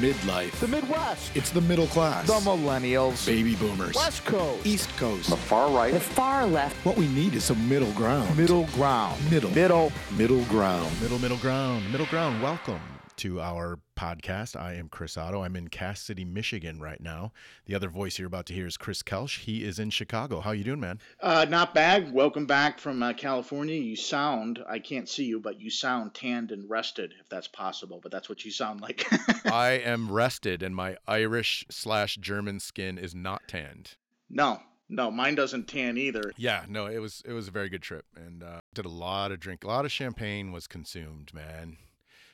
midlife. The Midwest. It's the middle class. The millennials. baby boomers. West Coast. East Coast. The far right. The far left. What we need is some middle ground. Middle ground. Middle. Middle. Middle ground. Middle, middle ground, middle ground. Welcome to our podcast. I am Chris Otto. I'm in Cass City, Michigan right now. The other voice you're about to hear is Chris Kelsch. He is in Chicago. How you doing, man? Uh, not bad. Welcome back from uh, California. You sound, I can't see you, but you sound tanned and rested, if that's possible. But that's what you sound like. I am rested, and my Irish slash German skin is not tanned. no, no, mine doesn't tan either. Yeah, no, it was it was a very good trip, and uh, did a lot of drink, a lot of champagne was consumed, man.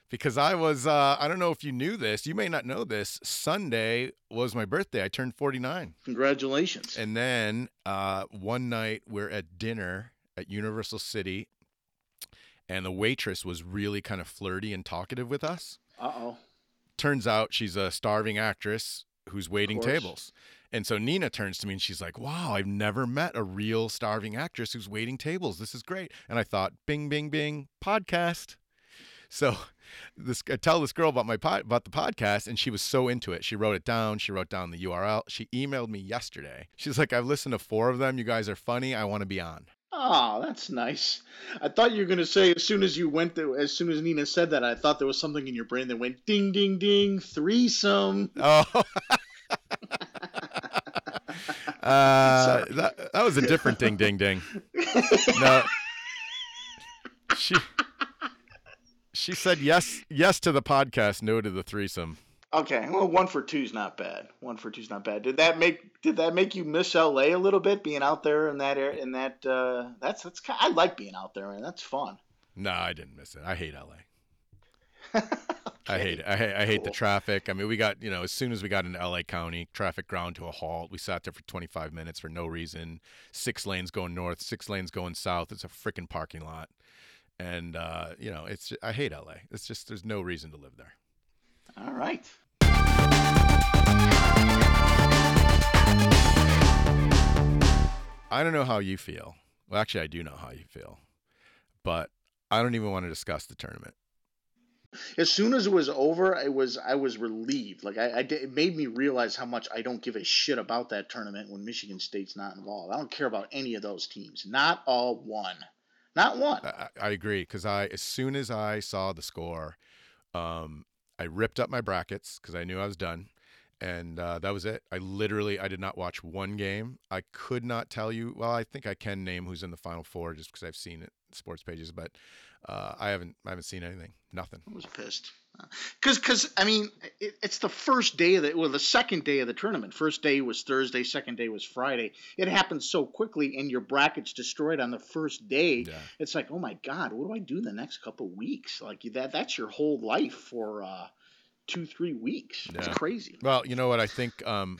Because I was, uh, I don't know if you knew this. You may not know this. Sunday was my birthday. I turned 49. Congratulations. And then uh, one night we're at dinner at Universal City, and the waitress was really kind of flirty and talkative with us. Uh oh. Turns out she's a starving actress who's waiting tables. And so Nina turns to me and she's like, Wow, I've never met a real starving actress who's waiting tables. This is great. And I thought, Bing, bing, bing, podcast. So this I tell this girl about my pod, about the podcast and she was so into it. She wrote it down. She wrote down the URL. She emailed me yesterday. She's like, I've listened to four of them. You guys are funny. I want to be on. Oh, that's nice. I thought you were going to say, as soon as you went there, as soon as Nina said that, I thought there was something in your brain that went ding, ding, ding, threesome. Oh. uh, that, that was a different ding ding ding. No. She she said yes yes to the podcast, no to the threesome. Okay, well, one for two's not bad. One for two's not bad. Did that make Did that make you miss L.A. a little bit, being out there in that area? In that, uh, that's that's. I like being out there, and that's fun. No, I didn't miss it. I hate LA. I hate it. I hate, I hate the traffic. I mean, we got, you know, as soon as we got into LA County, traffic ground to a halt. We sat there for 25 minutes for no reason. Six lanes going north, six lanes going south. It's a freaking parking lot. And, uh, you know, it's, I hate LA. It's just, there's no reason to live there. All right. I don't know how you feel. Well, actually, I do know how you feel, but I don't even want to discuss the tournament. As soon as it was over, I was I was relieved. Like I, I did, it made me realize how much I don't give a shit about that tournament when Michigan State's not involved. I don't care about any of those teams. Not all one. Not one. I, I agree because I as soon as I saw the score, um, I ripped up my brackets because I knew I was done, and uh, that was it. I literally I did not watch one game. I could not tell you. Well, I think I can name who's in the final four just because I've seen it sports pages, but uh, I haven't I haven't seen anything. Nothing. I was pissed. Because, cause, I mean, it, it's the first day of the, well, the second day of the tournament. First day was Thursday, second day was Friday. It happened so quickly, and your bracket's destroyed on the first day. Yeah. It's like, oh my God, what do I do the next couple weeks? Like that, that's your whole life for uh, two, three weeks. Yeah. It's crazy. Well, you know what? I think um,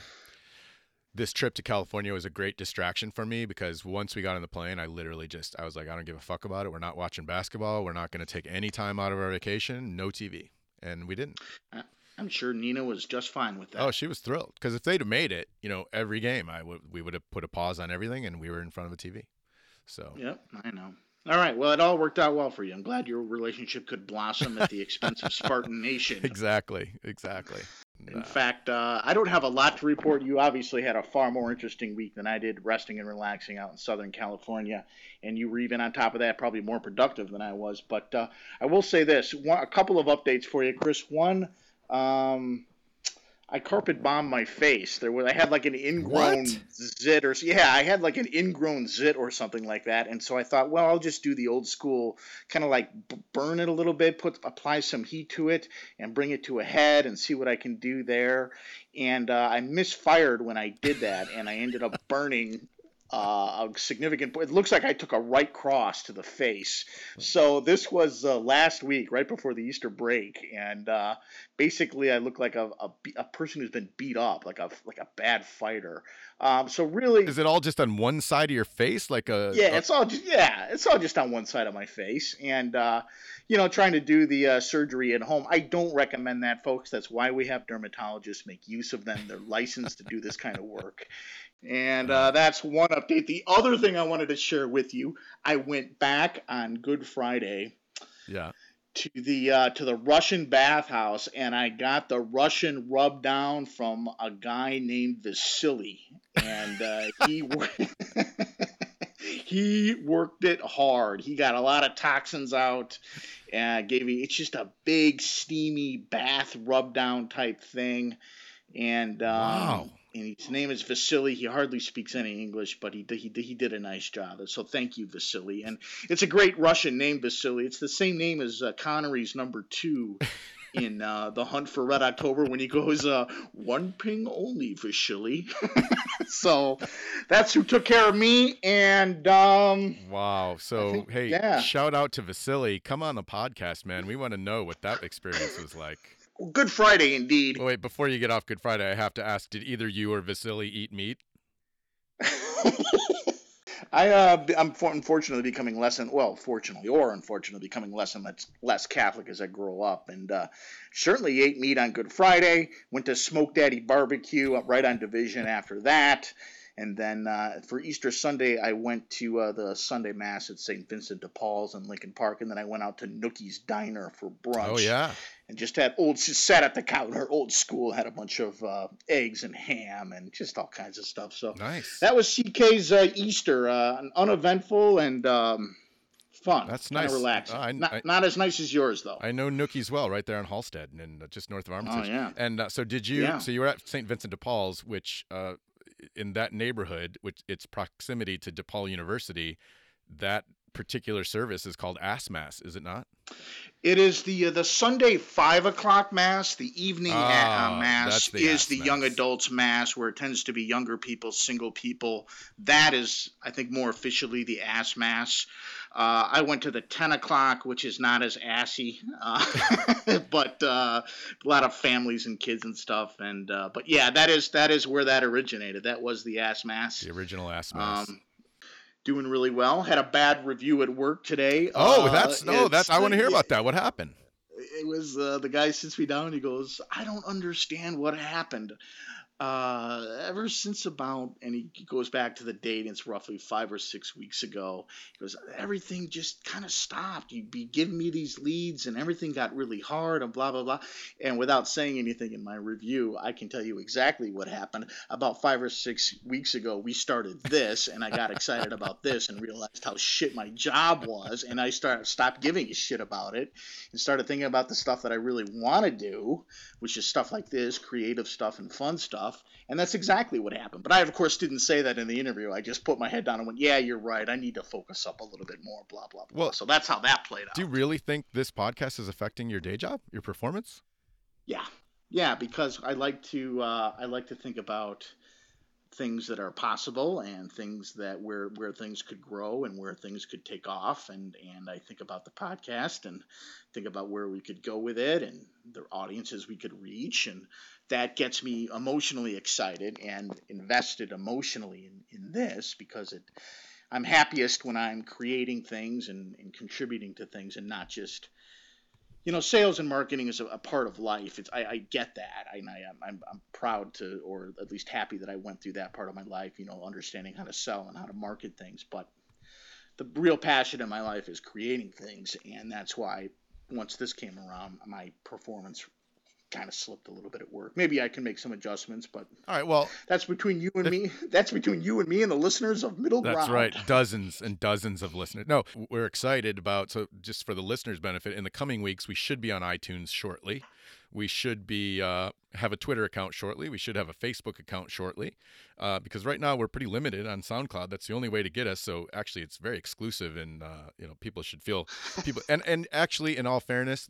this trip to California was a great distraction for me because once we got on the plane, I literally just I was like, I don't give a fuck about it. We're not watching basketball. We're not going to take any time out of our vacation. No TV, and we didn't. I'm sure Nina was just fine with that. Oh, she was thrilled because if they'd have made it, you know, every game, I would we would have put a pause on everything, and we were in front of a TV. So Yep, I know. All right, well, it all worked out well for you. I'm glad your relationship could blossom at the expense of Spartan Nation. exactly, exactly. In fact, uh, I don't have a lot to report. You obviously had a far more interesting week than I did, resting and relaxing out in Southern California, and you were even on top of that, probably more productive than I was. But uh, I will say this: one, a couple of updates for you, Chris. One, um, I carpet bombed my face. There was I had like an ingrown What? zit or yeah, I had like an ingrown zit or something like that, and so I thought, well, I'll just do the old school, kind of like b- burn it a little bit, put apply some heat to it, and bring it to a head and see what I can do there. And uh, I misfired when I did that, and I ended up burning uh, a significant. It looks like I took a right cross to the face. So this was uh, last week, right before the Easter break, and uh, basically I look like a, a, a person who's been beat up, like a like a bad fighter. Um, so really, Is it all just on one side of your face, like a? yeah, a- it's all just yeah, it's all just on one side of my face, and uh, you know, trying to do the uh, surgery at home. I don't recommend that, folks. That's why we have dermatologists make use of them. They're licensed to do this kind of work. And uh, that's one update. The other thing I wanted to share with you, I went back on Good Friday yeah. to the uh, to the Russian bathhouse, and I got the Russian rub down from a guy named Vasily, and uh, he wor- he worked it hard. He got a lot of toxins out, and gave me it's just a big steamy bath rub down type thing, and um, Wow. And his name is Vasily. He hardly speaks any English, but he did, he he did a nice job. So thank you, Vasily. And it's a great Russian name, Vasily. It's the same name as uh, Connery's number two in uh, The Hunt for Red October when he goes, uh, one ping only, Vasily. so that's who took care of me. And um, Wow. So, think- hey, yeah. shout out to Vasily. Come on the podcast, man. We want to know what that experience was like. Good Friday indeed. Wait, before you get off Good Friday, I have to ask did either you or Vasily eat meat? I uh, I'm for- unfortunately becoming less and well, fortunately or unfortunately becoming less and less, less Catholic as I grow up, and uh, certainly ate meat on Good Friday. Went to Smoke Daddy Barbecue up right on Division after that, and then uh, for Easter Sunday I went to uh, the Sunday Mass at St. Vincent de Paul's in Lincoln Park, and then I went out to Nookie's Diner for brunch Oh, yeah. And just had old sat at the counter old school had a bunch of uh, eggs and ham and just all kinds of stuff so Nice. that was ck's uh, easter uh, uneventful and um, fun That's nice. relaxing I- not, I- not as nice as yours though I know Nookie's well, right there in Halsted and uh, just north of Armitage. Oh, yeah. And uh, so did you? Yeah. So you were at St. Vincent de Paul's, which uh, in that neighborhood, which its proximity to DePaul University, that particular service is called Ass Mass, is it not? it is the uh, the sunday five o'clock mass the evening uh, Ah, mass the is the young adults mass where it tends to be younger people single people that is i think more officially the ass mass uh, I went to the 10 o'clock, which is not as assy, uh, but uh, a lot of families and kids and stuff. And uh, but yeah, that is that is where that originated. That was the ass mass. The original Ass Mass. Um, doing really well. Had a bad review at work today. oh, Uh, that's oh, that's. I want to hear about that. What happened? it was uh, the guy sits me down and he goes, I don't understand what happened. Uh, ever since about, and he goes back to the date, it's roughly five or six weeks ago. He goes, everything just kind of stopped. You'd be giving me these leads, and everything got really hard, and blah blah blah. And without saying anything in my review, I can tell you exactly what happened. About five or six weeks ago, we started this, and I got excited about this, and realized how shit my job was, and I started stopped giving a shit about it and started thinking about the stuff that I really want to do, which is stuff like this, creative stuff and fun stuff. And that's exactly what happened. But I, of course, didn't say that in the interview. I just put my head down and went, "Yeah, you're right. I need to focus up a little bit more." Blah blah blah. Well, so that's how that played out. Do you really think this podcast is affecting your day job, your performance? Yeah, yeah, because I like to uh, I like to think about things that are possible and things that where where things could grow and where things could take off. And and I think about the podcast and think about where we could go with it and the audiences we could reach. And that gets me emotionally excited and invested emotionally in, in this because it I'm happiest when I'm creating things and, and contributing to things and not just you know, sales and marketing is a, a part of life. It's I, I get that. I, I I'm, I'm proud to, or at least happy that I went through that part of my life. You know, understanding how to sell and how to market things. But the real passion in my life is creating things, and that's why once this came around, my performance kind of slipped a little bit at work. Maybe I can make some adjustments, but All right. Well, that's between you and me. That's between you and me and the listeners of Middle That's Ground. That's right. Dozens and dozens of listeners. No, we're excited about, so just for the listeners' benefit, in the coming weeks, we should be on iTunes shortly. We should be uh, have a Twitter account shortly. We should have a Facebook account shortly, uh, because right now we're pretty limited on SoundCloud. That's the only way to get us. So actually, it's very exclusive, and uh, you know people should feel people. And and actually, in all fairness,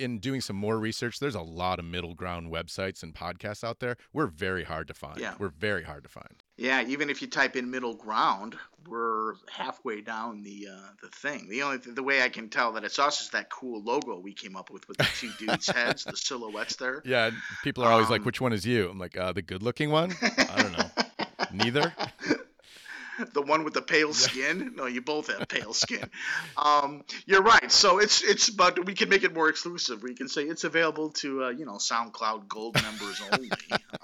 in doing some more research, there's a lot of middle ground websites and podcasts out there. We're very hard to find. Yeah. We're very hard to find. Yeah, even if you type in middle ground, we're halfway down the uh, the thing. The only the way I can tell that it's us is that cool logo we came up with with the two dudes' heads, the silhouettes there. Yeah, people are always like, Um, "Which one is you?" I'm like, uh, "The good-looking one." I don't know. Neither. the one with the pale skin. No, you both have pale skin. Um, you're right. So it's it's but we can make it more exclusive. We can say it's available to uh, you know SoundCloud Gold members only.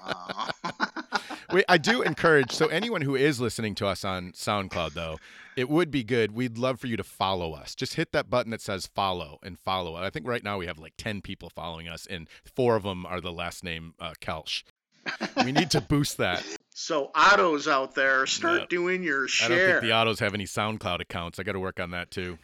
Uh, we, I do encourage. So anyone who is listening to us on SoundCloud, though, it would be good. We'd love for you to follow us. Just hit that button that says follow and follow. I think right now we have like ten people following us, and four of them are the last name uh, Kelsch. We need to boost that. So Ottos out there, start No. doing your share. I don't think the Ottos have any SoundCloud accounts. I got to work on that too.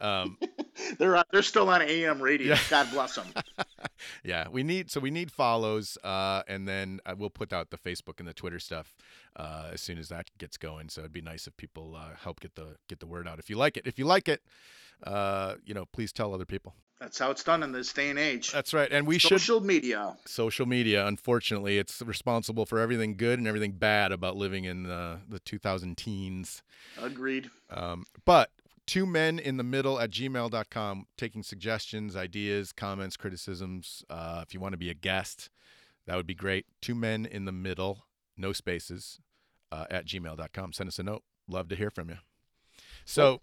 Um, they're uh, they're still on AM radio. Yeah. God bless them. yeah, we need so we need follows, uh, and then uh, we'll put out the Facebook and the Twitter stuff uh, as soon as that gets going. So it'd be nice if people uh, help get the get the word out. If you like it, if you like it, uh, you know, please tell other people. That's how it's done in this day and age. That's right, and we should Social media. social media. Unfortunately, it's responsible for everything good and everything bad about living in the the 2000 teens. Agreed. Um, but two men in the middle at gmail.com taking suggestions, ideas, comments, criticisms. Uh, if you want to be a guest, that would be great. Two men in the middle, no spaces, uh, at gmail.com. Send us a note. Love to hear from you. So,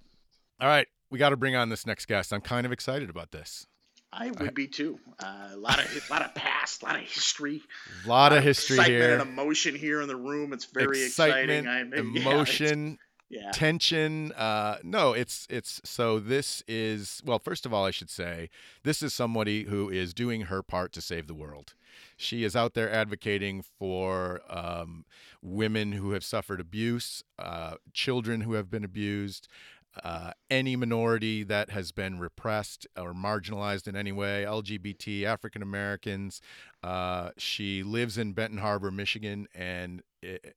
all right, we got to bring on this next guest. I'm kind of excited about this. I would be too. Uh, a lot of lot of past, a lot of history, A lot of of history excitement here. and emotion here in the room. It's very excitement, exciting. I, yeah, emotion, Yeah, tension uh no it's it's so this is well first of all i should say this is somebody who is doing her part to save the world she is out there advocating for um, women who have suffered abuse uh, children who have been abused uh, any minority that has been repressed or marginalized in any way lgbt african americans uh, she lives in benton harbor michigan and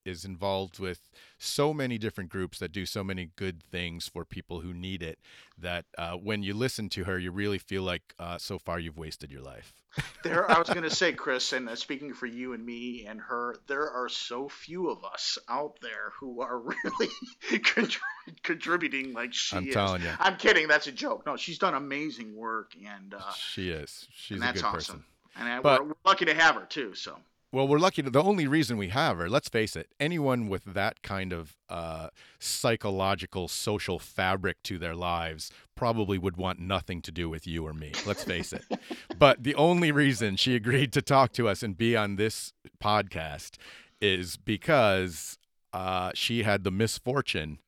is involved with so many different groups that do so many good things for people who need it that uh, when you listen to her you really feel like uh, so far you've wasted your life there. I was going to say, Chris, and uh, speaking for you and me and her, there are so few of us out there who are really contri- contributing like she i'm is. telling you I'm kidding. That's a joke. No, she's done amazing work, and uh, she is she's and a that's good awesome. person And I, But- we're, we're lucky to have her too. So Well, we're lucky. To, the only reason we have her, let's face it, anyone with that kind of uh, psychological, social fabric to their lives probably would want nothing to do with you or me. Let's face it. but the only reason she agreed to talk to us and be on this podcast is because uh, she had the misfortune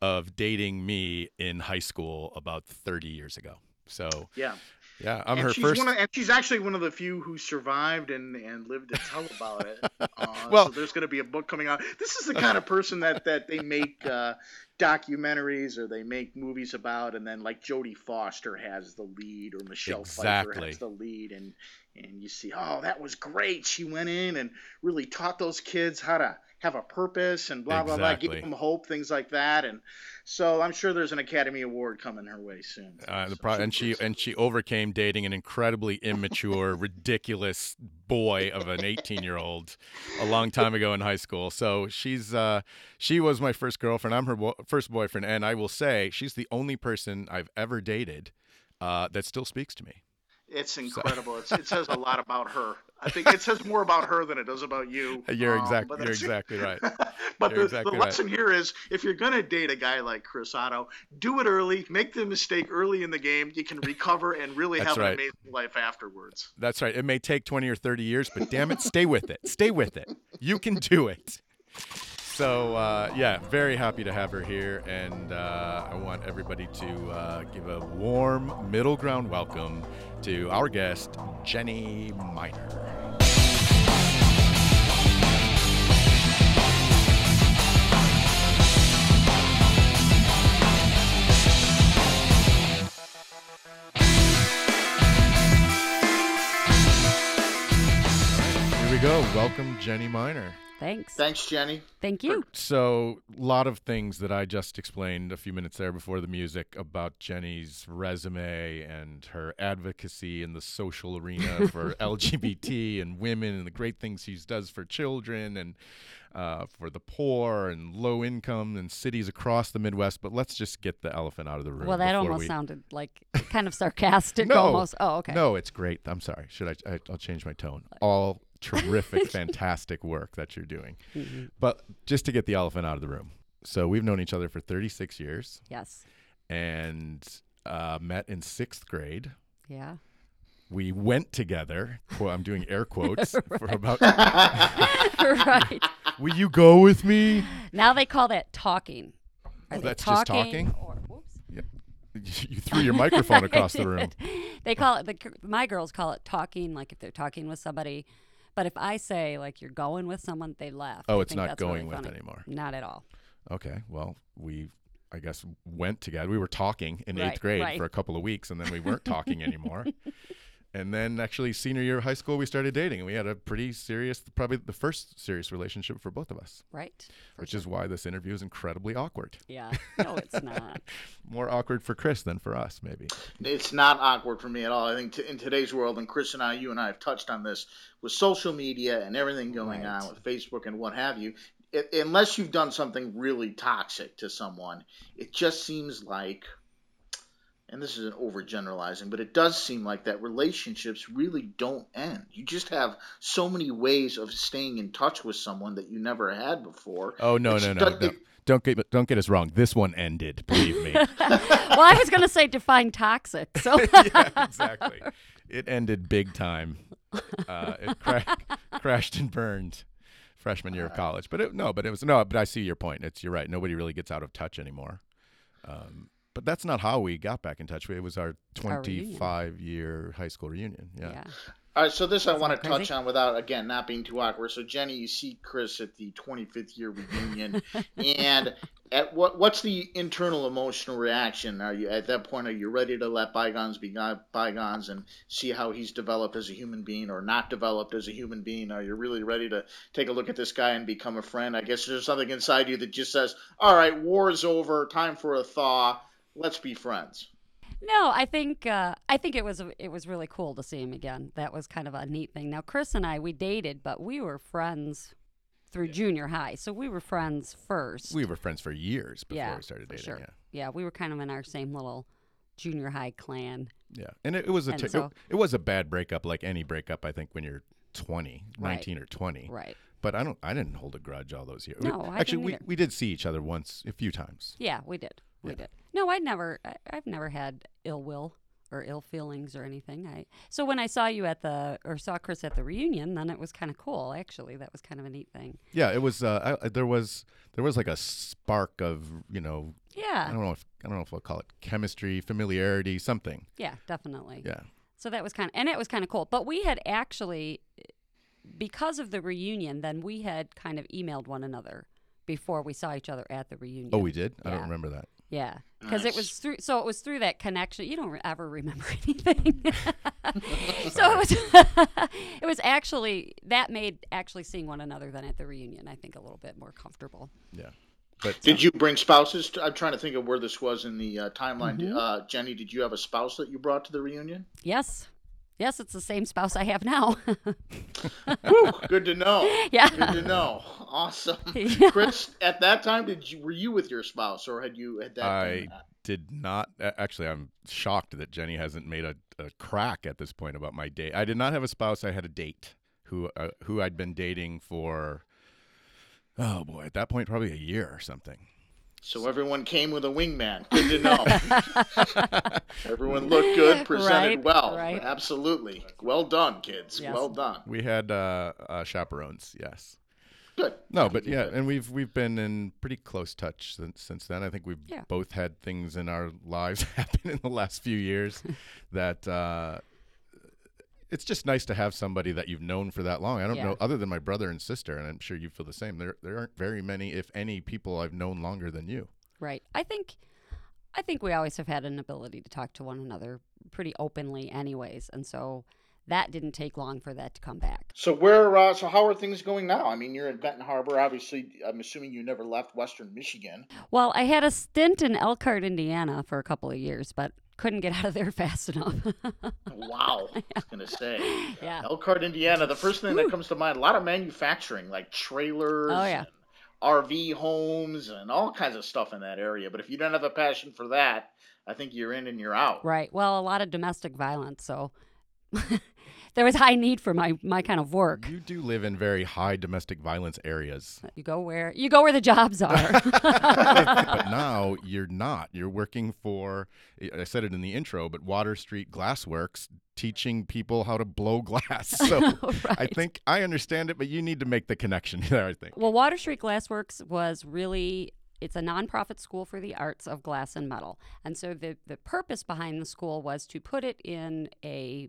of dating me in high school about 30 years ago. So, yeah, yeah, I'm and her she's first. One of, and she's actually one of the few who survived and, and lived to tell about it. Uh, Well- so there's going to be a book coming out. This is the kind of person that that they make uh, documentaries or they make movies about, and then like Jodie Foster has the lead or Michelle Pfeiffer Exactly. has the lead, and and you see, oh, that was great. She went in and really taught those kids how to have a purpose and blah blah blah, give them hope, things like that, and so I'm sure there's an Academy Award coming her way soon. Uh, the So pro- and she she's- and she overcame dating an incredibly immature, ridiculous boy of an 18 year old a long time ago in high school. So she's uh, she was my first girlfriend. I'm her bo- first boyfriend, and I will say she's the only person I've ever dated uh, that still speaks to me. It's incredible. It's, it says a lot about her. I think it says more about her than it does about you. You're Um, exactly you're exactly right. but you're the, exactly the right. lesson here is if you're gonna date a guy like Chris Otto, do it early. Make the mistake early in the game. You can recover and really have right. an amazing life afterwards. That's right. It may take 20 or 30 years, but damn it, stay with it. Stay with it. You can do it. So, uh, yeah, very happy to have her here. And uh, I want everybody to uh, give a warm middle ground welcome to our guest, Jenny Miner. Here we go. Welcome, Jenny Miner. Thanks. Thanks, Jenny. Thank you. So, a lot of things that I just explained a few minutes there before the music about Jenny's resume and her advocacy in the social arena for LGBT and women and the great things she does for children and uh, for the poor and low income and cities across the Midwest. But let's just get the elephant out of the room. Well, that almost we... sounded like kind of sarcastic. No. Almost. Oh, okay. No, it's great. I'm sorry. Should I, I? I'll change my tone. All terrific, fantastic work that you're doing. Mhm. But just to get the elephant out of the room. So we've known each other for 36 years Yes. and uh, met in sixth grade. Yeah. We went together. Well, I'm doing air quotes for about right. Will you go with me? Now they call that talking. Are Oh, they that's just talking? talking? Or, whoops. You threw your microphone across the room. they call it the my girls call it talking like if they're talking with somebody but if i say like you're going with someone they left. Oh, I it's think not that's really going with funny. anymore. not at all Okay, well, we, I guess, went together. We were talking in Right, eighth grade right. for a couple of weeks, and then we weren't talking anymore. And then, actually, senior year of high school, we started dating, and we had a pretty serious, probably the first serious relationship for both of us, right For which is why this interview is incredibly awkward. yeah no it's not More awkward for Chris than for us, maybe. It's not awkward for me at all. I think t- in today's world, and Chris and I, you and I have touched on this with social media and everything going Right. on with Facebook and what have you. It, unless you've done something really toxic to someone, it just seems like, and this isn't overgeneralizing, but it does seem like that relationships really don't end. You just have so many ways of staying in touch with someone that you never had before. Oh no, no, no, done- no! Don't get don't get us wrong. This one ended. Believe me. well i was going to say define toxic so yeah, exactly. It ended big time. Uh, it cra- crashed and burned freshman year of college. But it, no, but it was no. But I see your point. It's you're right. Nobody really gets out of touch anymore. Um, but that's not how we got back in touch. It was our Our 25 year high school reunion. Yeah. yeah All right, so this I Isn't want to that touch on without again not being too awkward. So Jenny, you see Chris at the 25th year reunion, and at what what's the internal emotional reaction? Are you at that point? Are you ready to let bygones be bygones and see how he's developed as a human being or not developed as a human being? Are you really ready to take a look at this guy and become a friend? I guess there's something inside you that just says, "All right, war is over. Time for a thaw. Let's be friends." No, I think uh, I think it was it was really cool to see him again. That was kind of a neat thing. Now Chris and I we dated, but we were friends through junior high, so we were friends first. We were friends for years before yeah, we started for dating. sure. Yeah. Yeah, we were kind of in our same little junior high clan. Yeah. And it, it was a so- it, it was a bad breakup, like any breakup. I think when you're 20, Right. 19 or 20. Right. But I don't. I didn't hold a grudge all those years. No, I actually, didn't we, we did see each other once, a few times. Yeah, we did. We Yeah. did. No, I'd never. I, I've never had ill will or ill feelings or anything. I so when I saw you at the or saw Chris at the reunion, then it was kind of cool. Actually, that was kind of a neat thing. Yeah, it was. Uh, I, there was there was like a spark of you know Yeah. I don't know if I don't know if I'll call it chemistry, familiarity, something. Yeah, definitely. Yeah. So that was kind of, and it was kind of cool. But we had actually, because of the reunion, then we had kind of emailed one another before we saw each other at the reunion. Oh, we did. I don't remember that. Yeah, because it was through. So it was through that connection. You don't re- ever remember anything. so it was. it was actually that made actually seeing one another then at the reunion. I think a little bit more comfortable. Yeah. But Did you bring spouses? To, I'm trying to think of where this was in the uh, timeline. Mhm. Uh, Jenny, did you have a spouse that you brought to the reunion? Yes, yes, it's the same spouse I have now. Whew, good to know. yeah. Good to know. Awesome. Yeah. Chris, at that time, did you were you with your spouse, or had you at that? I time- did not. Actually, I'm shocked that Jenny hasn't made a, a crack at this point about my date. I did not have a spouse. I had a date who uh, who I'd been dating for. Oh boy, at that point, probably a year or something. So everyone came with a wingman. Good to know. everyone looked good, presented Right, well. right. Absolutely. Well done, kids. Yes. Well done. We had uh, uh, chaperones. Yes. Good. No, but yeah, and we've we've been in pretty close touch since since then. I think we've Yeah. both had things in our lives happen in the last few years that uh, it's just nice to have somebody that you've known for that long. I don't Yeah. know other than my brother and sister, and I'm sure you feel the same. There there aren't very many, if any, people I've known longer than you. Right. I think I think we always have had an ability to talk to one another pretty openly anyways. And so that didn't take long for that to come back. So where? Uh, so how are things going now? I mean, you're in Benton Harbor. Obviously, I'm assuming you never left Western Michigan. Well, I had a stint in Elkhart, Indiana for a couple of years, but couldn't get out of there fast enough. Wow. I was gonna say. yeah. Elkhart, Indiana. The first thing that comes to mind, a lot of manufacturing, like trailers, Oh, yeah. and RV homes, and all kinds of stuff in that area. But if you don't have a passion for that, I think you're in and you're out. Right. Well, a lot of domestic violence, so there was high need for my my kind of work. You do live in very high domestic violence areas, You go where you go where the jobs are. but now you're not. You're working for, I said it in the intro, but Water Street Glassworks, teaching people how to blow glass. So I think I understand it, but you need to make the connection there. I think. Well, Water Street Glassworks was really it's a nonprofit school for the arts of glass and metal. And so the the purpose behind the school was to put it in a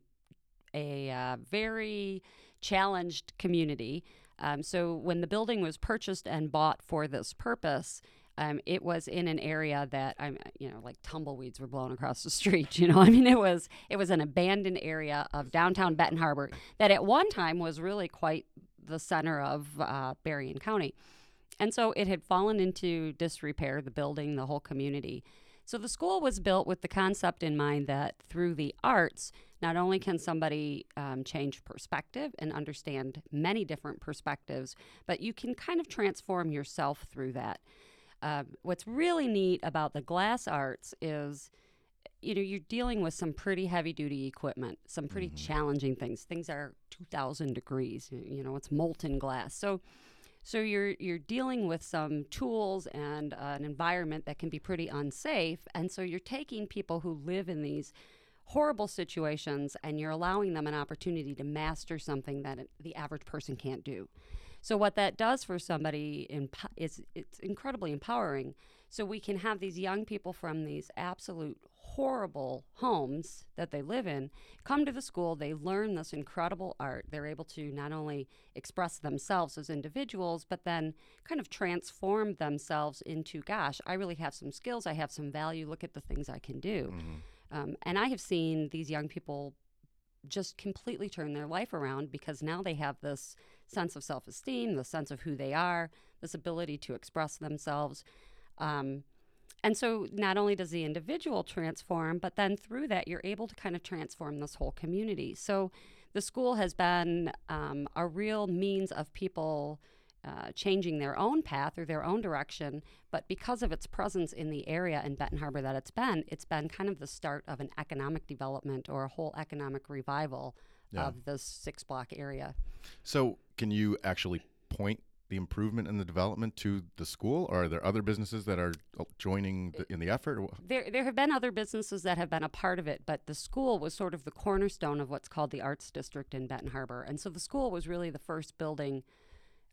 a uh, very challenged community. Um, so when the building was purchased and bought for this purpose, um, it was in an area that I'm, you know, like tumbleweeds were blowing across the street. You know, I mean, it was it was an abandoned area of downtown Benton Harbor that at one time was really quite the center of uh, Berrien County, and so it had fallen into disrepair. The building, the whole community. So the school was built with the concept in mind that through the arts, not only can somebody um, change perspective and understand many different perspectives, but you can kind of transform yourself through that. Um, what's really neat about the glass arts is you know you're dealing with some pretty heavy duty equipment some pretty challenging things. Things are 2000 degrees you know it's molten glass. So so you're you're dealing with some tools and uh, an environment that can be pretty unsafe and so you're taking people who live in these horrible situations and you're allowing them an opportunity to master something that the average person can't do so what that does for somebody emp- is it's incredibly empowering. So we can have these young people from these absolute horrible homes that they live in come to the school. They learn this incredible art. They're able to not only express themselves as individuals, but then kind of transform themselves into, gosh, I really have some skills. I have some value. Look at the things I can do. Um, and I have seen these young people just completely turn their life around because now they have this sense of self esteem, the sense of who they are, this ability to express themselves. Um, and so not only does the individual transform, but then through that, you're able to kind of transform this whole community. So the school has been um, a real means of people. Uh, changing their own path or their own direction, but because of its presence in the area in Benton Harbor that it's been, it's been kind of the start of an economic development or a whole economic revival Yeah. of this six block area. So, can you actually point the improvement and the development to the school, or are there other businesses that are uh, joining the, in the effort? There, there have been other businesses that have been a part of it, but the school was sort of the cornerstone of what's called the Arts District in Benton Harbor. And so the school was really the first building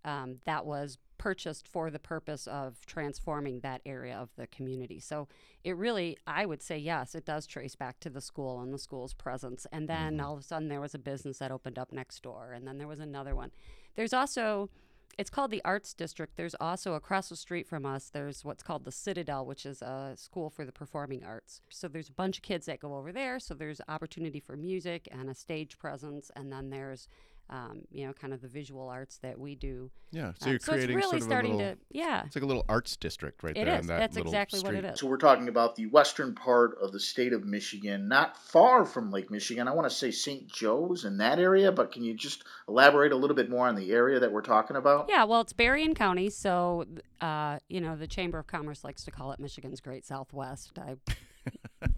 um, that was purchased for the purpose of transforming that area of the community. So it really, I would say, yes, it does trace back to the school and the school's presence. And then all of a sudden there was a business that opened up next door, and then there was another one. There's also, it's called the Arts District. There's also across the street from us, there's what's called the Citadel, which is a school for the performing arts. So there's a bunch of kids that go over there. So there's opportunity for music and a stage presence. And then there's, um, you know, kind of the visual arts that we do. Yeah, so Uh, you're so it's creating really sort of starting a little. to, yeah, It's like a little arts district right it there. is. in that That's little exactly what it is. So we're talking about the western part of the state of Michigan, not far from Lake Michigan. I want to say St. Joe's in that area, but can you just elaborate a little bit more on the area that we're talking about? Yeah, well, it's Berrien County, so uh, you know the Chamber of Commerce likes to call it Michigan's Great Southwest. I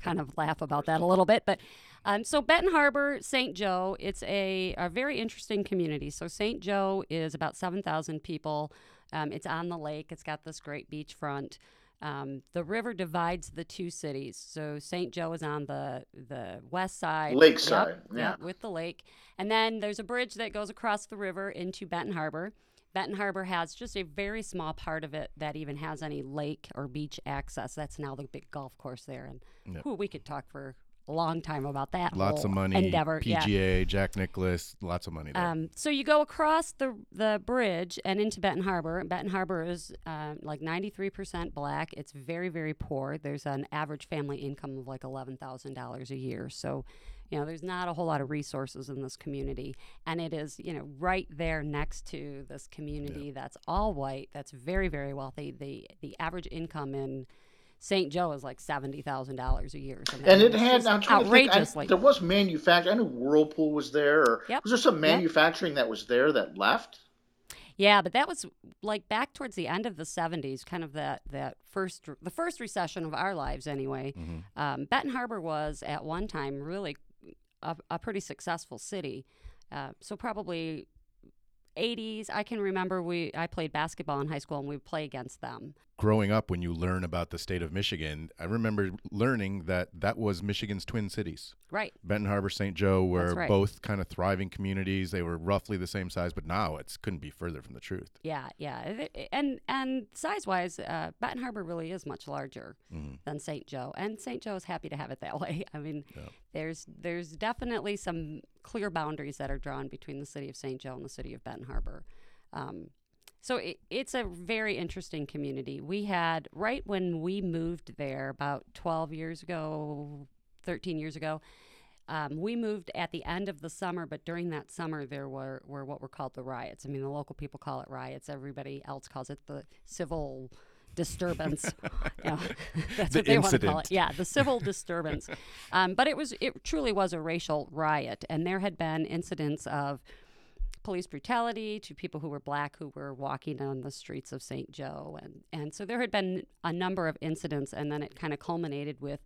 kind of laugh about that a little bit, but um, so Benton Harbor, St. Joe, it's a, a very interesting community. So St. Joe is about seven thousand people. Um, it's on the lake. It's got this great beachfront. Um, the river divides the two cities. So St. Joe is on the the west side, Lakeside, Yep, yeah. yep, with the lake, and then there's a bridge that goes across the river into Benton Harbor. Benton Harbor has just a very small part of it that even has any lake or beach access. That's now the big golf course there, and Yep. whew, we could talk for a long time about that. Lots of money. endeavor. yeah. PGA, Jack Nicklaus, lots of money there. Um, so you go across the the bridge and into Benton Harbor. Benton Harbor is uh, like 93% black. It's very very poor. There's an average family income of like $11,000 a year. So, you know, there's not a whole lot of resources in this community, and it is you know right there next to this community that's all white. That's very very wealthy. The the average income in St. Joe is like seventy thousand dollars a year. And it had I'm trying to think, I- outrageously. there was manufacturing. I knew Whirlpool was there. Or Yep. Was there some Yep. manufacturing that was there that left? Yeah, but that was like back towards the end of the '70s, kind of that that first the first recession of our lives, anyway. Mm-hmm. Um, Benton Harbor was at one time really a, a pretty successful city. Uh, so probably 80s. I can remember we I played basketball in high school and we would play against them. Growing up, when you learn about the state of Michigan, I remember learning that that was Michigan's twin cities. Right. Benton Harbor, St. Joe were right. both kind of thriving communities. They were roughly the same size, but now it couldn't be further from the truth. Yeah, yeah, and and size wise, uh, Benton Harbor really is much larger Mhm. than St. Joe, and St. Joe is happy to have it that way. I mean, Yeah. there's there's definitely some clear boundaries that are drawn between the city of St. Joe and the city of Benton Harbor. Um, so it, it's a very interesting community. We had right when we moved there about 12 years ago, 13 years ago. Um, we moved at the end of the summer, but during that summer there were, were what were called the riots. I mean, the local people call it riots. Everybody else calls it the civil disturbance. You know, that's The what they want to call it. Yeah, the civil disturbance. Um, but it was it truly was a racial riot, and there had been incidents of police brutality to people who were black who were walking on the streets of St. Joe and and so there had been a number of incidents and then it kind of culminated with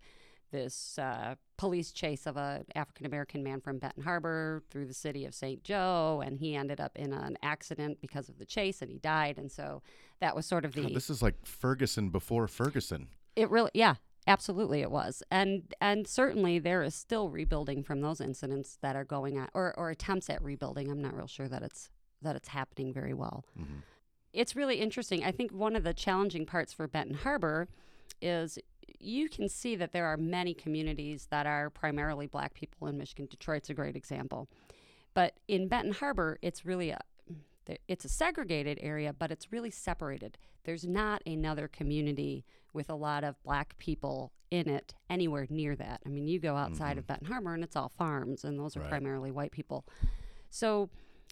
this uh, police chase of an African American man from Benton Harbor through the city of St. Joe and he ended up in an accident because of the chase and he died and so that was sort of the God, this is like Ferguson before Ferguson. it really, yeah, absolutely, it was, and and certainly there is still rebuilding from those incidents that are going on, or or attempts at rebuilding. I'm not real sure that it's that it's happening very well. Mhm. It's really interesting. I think one of the challenging parts for Benton Harbor is you can see that there are many communities that are primarily black people in Michigan. Detroit's a great example. But in Benton Harbor, it's really a it's a segregated area, but it's really separated. There's not another community with a lot of black people in it anywhere near that. I mean, you go outside of Benton Harbor and it's all farms, and those are Right. primarily white people. So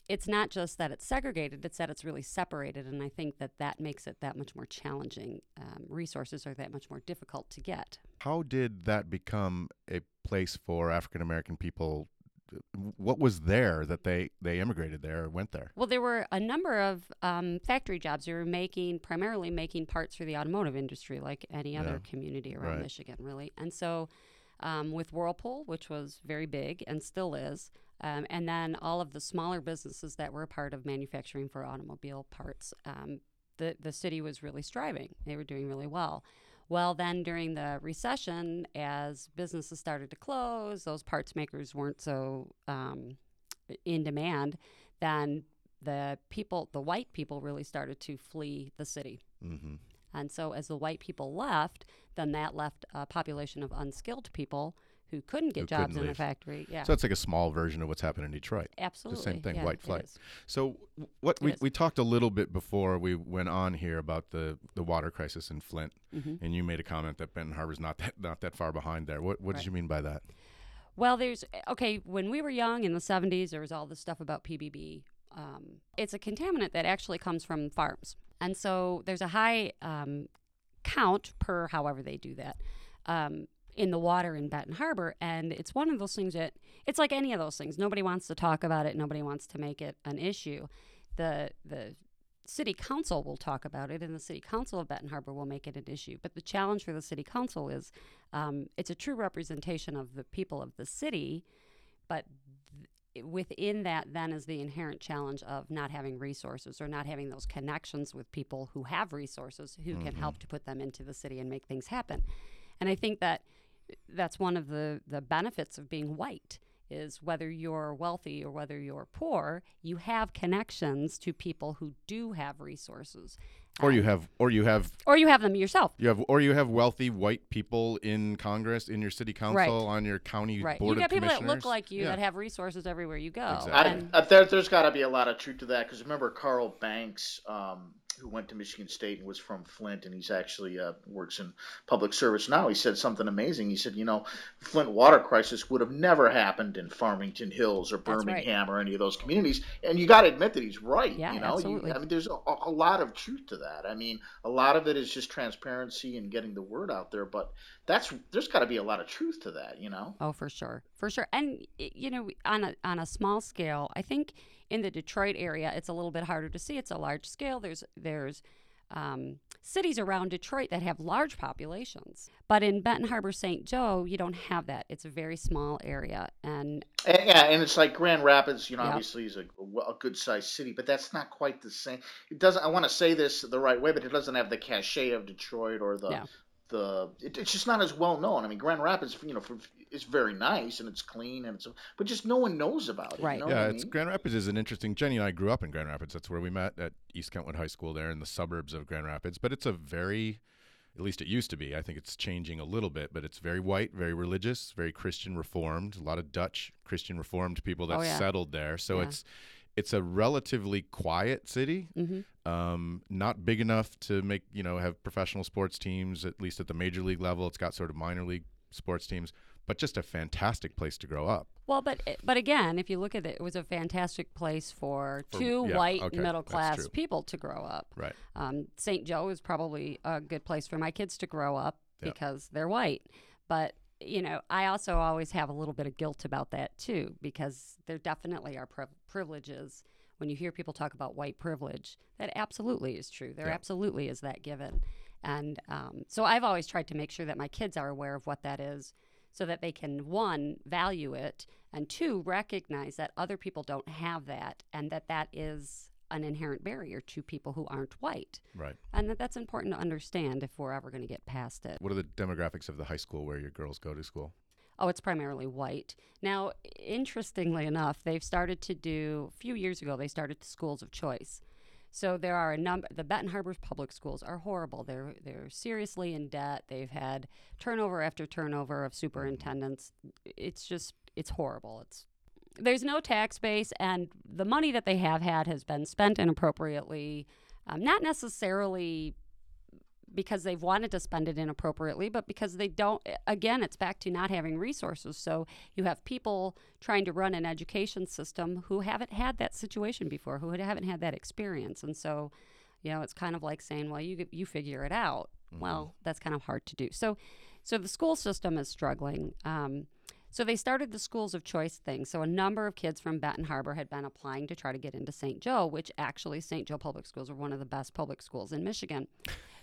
it's not just that it's segregated, it's that it's really separated. And I think that that makes it that much more challenging. Um, resources are that much more difficult to get. How did that become a place for African American people? What was there that they they immigrated there or went there? Well, there were a number of um, factory jobs. They were making, primarily making parts for the automotive industry, like any other community around Right. Michigan, really. And so, um, with Whirlpool, which was very big and still is, um, and then all of the smaller businesses that were a part of manufacturing for automobile parts, um, the the city was really striving. They were doing really well. Well, then during the recession, as businesses started to close, those parts makers weren't so um, in demand. Then the people, the white people, really started to flee the city. hmm And so, as the white people left, then that left a population of unskilled people who couldn't get Who jobs couldn't in the leave. factory. Yeah, So it's like a small version of what's happened in Detroit. absolutely. The same thing, yeah, white flight. So what we, we talked a little bit before we went on here about the, the water crisis in Flint, Mhm. and you made a comment that Benton Harbor's not that not that far behind there. What what Right. did you mean by that? Well, there's okay. When we were young in the 70s, there was all this stuff about PBB. Um, it's a contaminant that actually comes from farms, and so there's a high um, count per however they do that um, in the water in Benton Harbor, and it's one of those things that it's like any of those things. Nobody wants to talk about it. Nobody wants to make it an issue. The the city council will talk about it, and the city council of Benton Harbor will make it an issue. But the challenge for the city council is um, it's a true representation of the people of the city, but th- within that then is the inherent challenge of not having resources or not having those connections with people who have resources who can help to put them into the city and make things happen. And I think that that's one of the, the benefits of being white is whether you're wealthy or whether you're poor, you have connections to people who do have resources. Or you have or you have or you have them yourself. you have or you have wealthy white people in Congress, in your city council, Right. on your county Right. board You of got people that look like you Yeah. that have resources everywhere you go. Exactly. I, I, there, there's got to be a lot of truth to that because remember Carl Banks, um, who went to Michigan State and was from Flint, and he's actually uh, works in public service now. He said something amazing. He said, you know, Flint water crisis would have never happened in Farmington Hills or That's right. Birmingham or any of those communities. And you got to admit that he's right. Yeah, you know, absolutely. You, I mean, there's a, a lot of truth to that. I mean, a lot of it is just transparency and getting the word out there, but that's there's got to be a lot of truth to that. You know. Oh, for sure, for sure. And you know, on a on a small scale, I think in the Detroit area, it's a little bit harder to see. It's a large scale. There's there's um, cities around Detroit that have large populations. But in Benton Harbor, St. Joe, you don't have that. It's a very small area. And And, yeah, and it's like Grand Rapids, you know, obviously is a, a good sized city, but that's not quite the same. It doesn't. I want to say this the right way, but it doesn't have the cachet of Detroit or the No. the. It, it's just not as well known. I mean, Grand Rapids, you know, for, it's very nice and it's clean and it's, but just no one knows about it. Right. You know yeah, what I it's mean? Grand Rapids is an interesting. Jenny and I grew up in Grand Rapids. That's where we met at East Kentwood High School, there in the suburbs of Grand Rapids. But it's a very, at least it used to be. I think it's changing a little bit, but it's very white, very religious, very Christian Reformed. A lot of Dutch Christian Reformed people that Oh, yeah. settled there. So Yeah. it's it's a relatively quiet city. mhm. Um, not big enough to make you know have professional sports teams at least at the major league level. It's got sort of minor league sports teams, but just a fantastic place to grow up. Well, but but again, if you look at it, it was a fantastic place for, For- two yeah, white okay, middle class people to grow up. Right. Um, St. Joe is probably a good place for my kids to grow up because they're white. But you know, I also always have a little bit of guilt about that too because there definitely are priv- privileges. When you hear people talk about white privilege, that absolutely is true. There absolutely is that given, and um, so I've always tried to make sure that my kids are aware of what that is, so that they can one value it and two recognize that other people don't have that and that that is an inherent barrier to people who aren't white Right. and that that's important to understand if we're ever going to get past it What are the demographics of the high school where your girls go to school? oh it's primarily white now interestingly enough they've started to do a few years ago they started the schools of choice so there are a number the Benton Harbor public schools are horrible. They're they're seriously in debt. They've had turnover after turnover of superintendents. It's just it's horrible. It's there's no tax base and the money that they have had has been spent inappropriately um, not necessarily because they've wanted to spend it inappropriately but because they don't again it's back to not having resources so you have people trying to run an education system who haven't had that situation before who haven't had that experience and so you know it's kind of like saying well you you figure it out well that's kind of hard to do so so the school system is struggling um, so they started the schools of choice thing. So a number of kids from Benton Harbor had been applying to try to get into St. Joe, which actually St. Joe Public Schools are one of the best public schools in Michigan.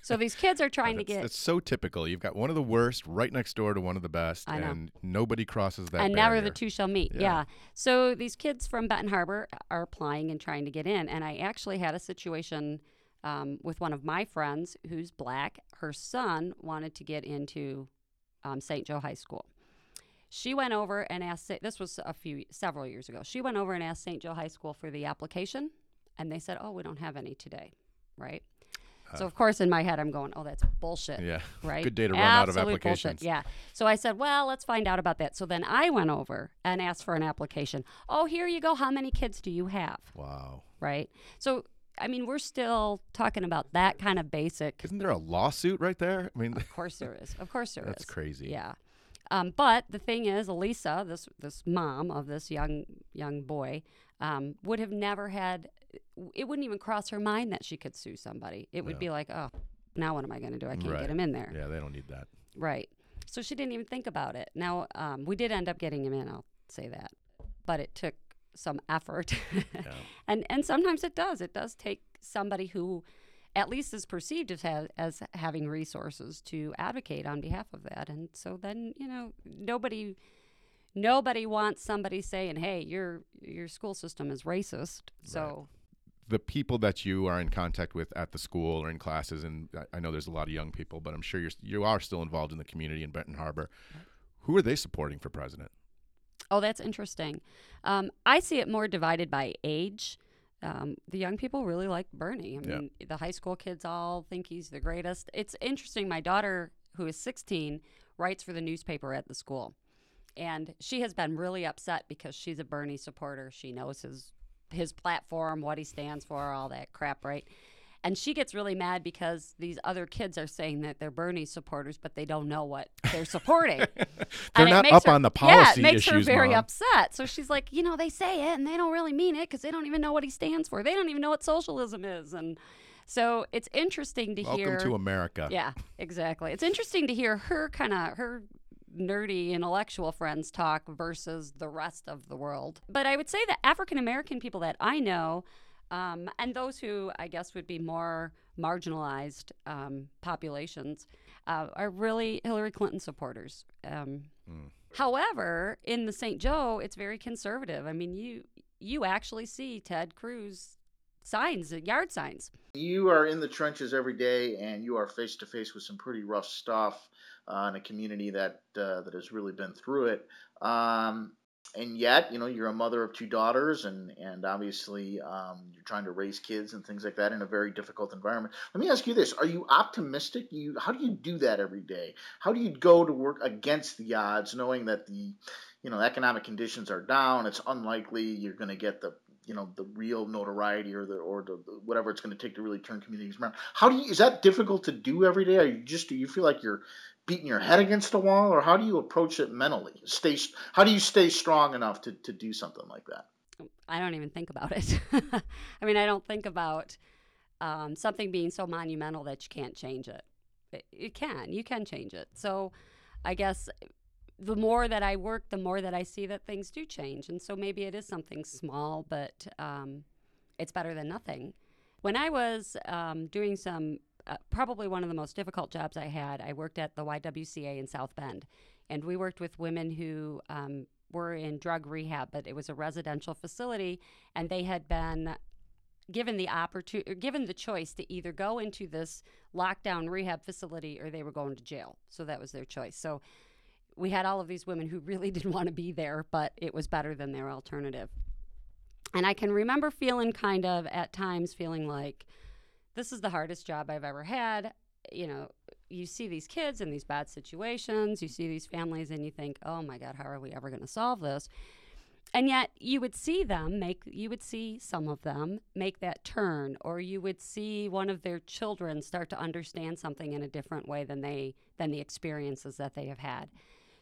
So these kids are trying to get It's so typical. You've got one of the worst right next door to one of the best, and nobody crosses that. and never the two shall meet. Yeah. Yeah. So these kids from Benton Harbor are applying and trying to get in. And I actually had a situation um, with one of my friends who's black. Her son wanted to get into um, St. Joe High School. She went over and asked. This was a few several years ago. She went over and asked St. Joe High School for the application, and they said, "Oh, we don't have any today." Right. So of course, in my head, I'm going, "Oh, that's bullshit." Yeah. right? Good day to run out of Absolute bullshit, applications. Yeah. So I said, well, let's find out about that. So then I went over and asked for an application. Oh, here you go. How many kids do you have? Wow. Right. So, I mean, we're still talking about that kind of basic. Isn't there a lawsuit right there? I mean, Of course there is. Of course there is. That's crazy. Yeah. Um, but the thing is, Elisa, this this mom of this young young boy, um, would have never had. It wouldn't even cross her mind that she could sue somebody. It would Yeah. be like, oh, now what am I going to do? I can't Right. get him in there. yeah, they don't need that. Right. So she didn't even think about it. Now, um, we did end up getting him in, I'll say that. But it took some effort. Yeah. and and sometimes it does. It does take somebody who at least is perceived as, ha- as having resources to advocate on behalf of that. And so then, you know, nobody nobody wants somebody saying, "Hey, your your school system is racist." So, The people that you are in contact with at the school or in classes, and I- I know there's a lot of young people, but I'm sure you're you are still involved in the community in Benton Harbor. Who are they supporting for president? Oh, that's interesting. Um, I see it more divided by age. Um, the young people really like Bernie. I Yeah. mean, the high school kids all think he's the greatest. It's interesting. My daughter, who is 16, writes for the newspaper at the school, and she has been really upset because she's a Bernie supporter. She knows his his platform, what he stands for, all that crap, right? And she gets really mad because these other kids are saying that they're Bernie supporters, but they don't know what they're supporting. They're not up her- on the policy Yeah, it makes her very Mom. upset. So she's like, you know, they say it and they don't really mean it because they don't even know what he stands for. They don't even know what socialism is, and so it's interesting to Welcome hear. Welcome to America. Yeah, exactly. It's interesting to hear her kind of her nerdy intellectual friends talk versus the rest of the world. But I would say that African American people that I know Um, and those who I guess would be more marginalized um, populations uh, are really Hillary Clinton supporters. Um, However, in the St. Joe, it's very conservative. I mean, you you actually see Ted Cruz signs, yard signs. You are in the trenches every day, and you are face to face with some pretty rough stuff uh, in a community that uh, that has really been through it. Um, and yet, you know, you're a mother of two daughters, and and obviously um, you're trying to raise kids and things like that in a very difficult environment. Let me ask you this: Are you optimistic? You how do you do that every day? How do you go to work against the odds, knowing that the you know economic conditions are down? It's unlikely you're going to get the you know the real notoriety or the or the whatever it's going to take to really turn communities around. How do you is that difficult to do every day? Are you just do you feel like you're beating your head against a wall, or how do you approach it mentally? Stay how do you stay strong enough to, to do something like that? I don't even think about it. I mean, I don't think about um, something being so monumental that you can't change it. it. You can, you can change it. So, I guess the more that I work, the more that I see that things do change. And so maybe it is something small, but um, it's better than nothing. When I was um, doing some, uh, probably one of the most difficult jobs I had, I worked at the YWCA in South Bend. And we worked with women who um, were in drug rehab, but it was a residential facility, and they had been given the opportunity, given the choice to either go into this lockdown rehab facility or they were going to jail. So that was their choice. So we had all of these women who really didn't want to be there, but it was better than their alternative. And I can remember feeling kind of at times feeling like this is the hardest job I've ever had. You know, you see these kids in these bad situations, you see these families, and you think, oh my God, how are we ever going to solve this? And yet you would see them make, you would see some of them make that turn, or you would see one of their children start to understand something in a different way than they, than the experiences that they have had.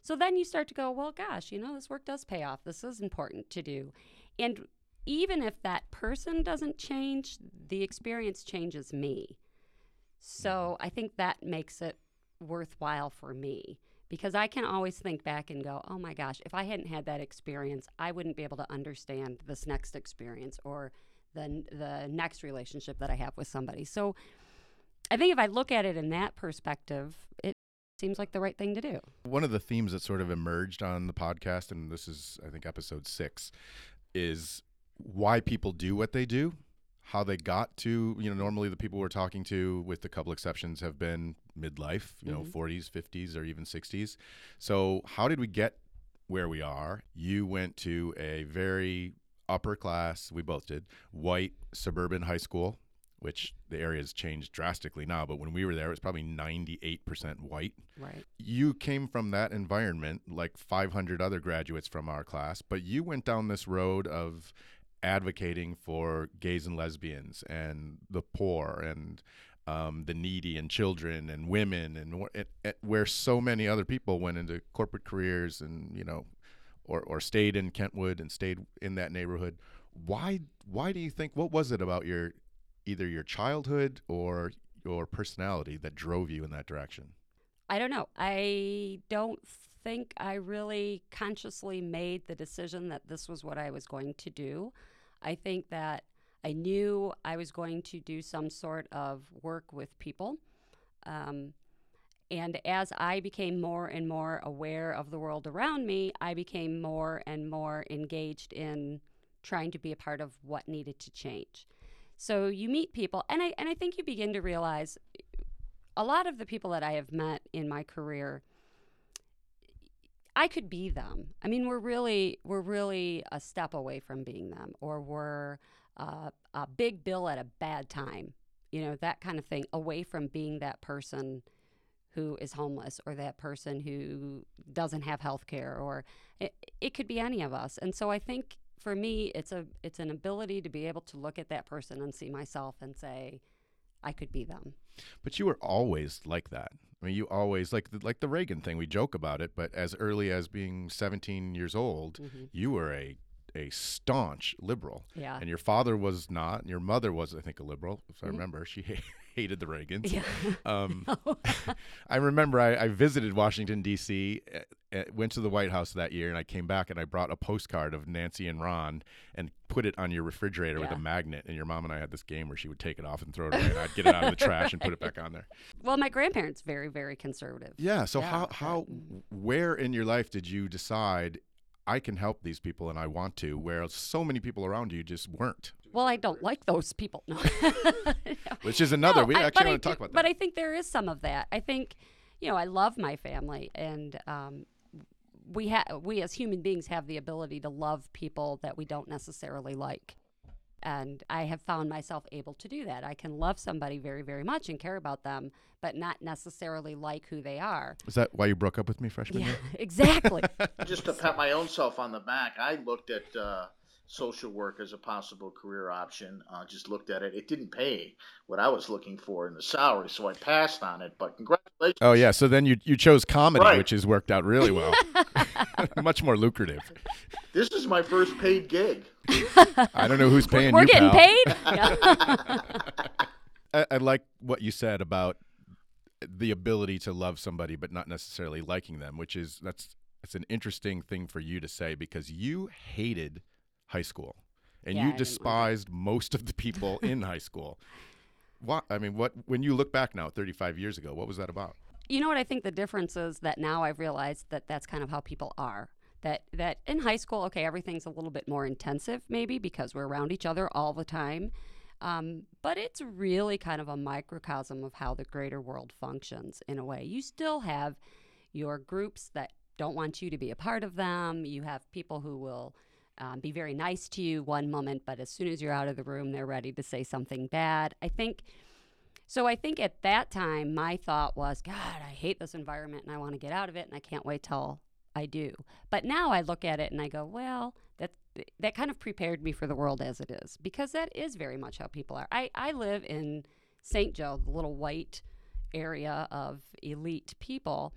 So then you start to go, well, gosh, you know, this work does pay off. This is important to do. And even if that person doesn't change, the experience changes me. So mm-hmm. I think that makes it worthwhile for me because I can always think back and go, oh my gosh, if I hadn't had that experience, I wouldn't be able to understand this next experience or the, the next relationship that I have with somebody. So I think if I look at it in that perspective, it seems like the right thing to do. One of the themes that sort of emerged on the podcast, and this is, I think, episode six, is why people do what they do how they got to you know normally the people we're talking to with a couple exceptions have been midlife you know Mhm. 40s 50s or even 60s so how did we get where we are you went to a very upper class we both did white suburban high school which the area has changed drastically now but when we were there it was probably 98% white Right. you came from that environment like 500 other graduates from our class but you went down this road of advocating for gays and lesbians and the poor and um, the needy and children and women and, and, and where so many other people went into corporate careers and you know or, or stayed in Kentwood and stayed in that neighborhood why why do you think what was it about your either your childhood or your personality that drove you in that direction I don't know. I don't think I really consciously made the decision that this was what I was going to do. I think that I knew I was going to do some sort of work with people. Um, and as I became more and more aware of the world around me, I became more and more engaged in trying to be a part of what needed to change. So you meet people, and I and I think you begin to realize a lot of the people that I have met in my career, I could be them. I mean, we're really we're really a step away from being them, or we're uh, a big bill at a bad time, you know, that kind of thing, away from being that person who is homeless or that person who doesn't have health care or it, it could be any of us and so i think for me it's a it's an ability to be able to look at that person and see myself and say i could be them But you were always like that. I mean, you always like the, like the Reagan thing. We joke about it, but as early as being 17 years old, Mhm. you were a a staunch liberal, yeah and your father was not. And your mother was, I think, a liberal, if I Mhm. remember. She hated the Reagans. Yeah. Um, I remember I, I visited Washington D.C. uh, uh, went to the White House that year, and I came back and I brought a postcard of Nancy and Ron and put it on your refrigerator with a magnet. And your mom and I had this game where she would take it off and throw it away, and I'd get it out of the trash and put it back on there. well, my grandparents very very conservative. Yeah. So Yeah, how how where in your life did you decide I can help these people and I want to, where so many people around you just weren't? Well, I don't like those people. No. Which is another. No, we actually but I want to talk do- about But. I think there is some of that. I think, you know, I love my family, and um, we have we as human beings have the ability to love people that we don't necessarily like. And I have found myself able to do that. I can love somebody very, very much and care about them, but not necessarily like who they are. is that why you broke up with me freshman Yeah, year? exactly. Just to pat my own self on the back, I looked at uh, social work as a possible career option. Uh, just looked at it. It didn't pay what I was looking for in the salary, so I passed on it. But congratulations. Oh yeah. So then you you chose comedy, Right. which has worked out really well. Much more lucrative. This is my first paid gig. I don't know who's paying We're you, getting pal. paid. I, I like what you said about the ability to love somebody but not necessarily liking them, which is that's it's an interesting thing for you to say because you hated high school and Yeah, you didn't like it. despised most of the people in high school. What I mean, what when you look back now, 35 years ago, what was that about? you know what I think the difference is that now I've realized that that's kind of how people are. That that in high school, okay, everything's a little bit more intensive, maybe because we're around each other all the time. Um, but it's really kind of a microcosm of how the greater world functions in a way. You still have your groups that don't want you to be a part of them. You have people who will um, be very nice to you one moment, but as soon as you're out of the room, they're ready to say something bad. I think so I think at that time, my thought was, God, I hate this environment and I want to get out of it and I can't wait till I do. But now I look at it and I go, well, that that kind of prepared me for the world as it is because that is very much how people are. I, I live in St. Joe, the little white area of elite people,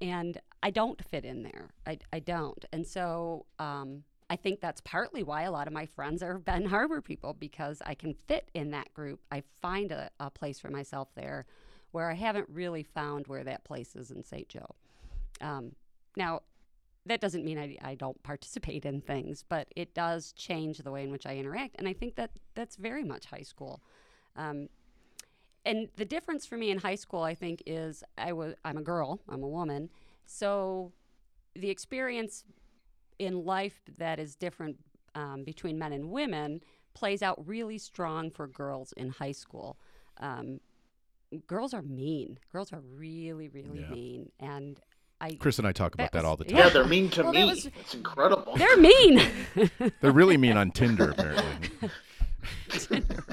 and I don't fit in there. I, I don't. And so um, I think that's partly why a lot of my friends are Benton Harbor people because I can fit in that group. I find a, a place for myself there where I haven't really found where that place is in St. Joe. Um, now, that doesn't mean I, I don't participate in things, but it does change the way in which I interact. And I think that that's very much high school. Um, and the difference for me in high school, I think, is I was I'm a girl, I'm a woman, so the experience in life that is different um, between men and women plays out really strong for girls in high school. Um, girls are mean. Girls are really, really Yeah. mean, and I Chris and I talk about That that, all the time. Yeah. Yeah, they're mean to Well, me. was- It's incredible. they're mean. They're really mean on Tinder, apparently.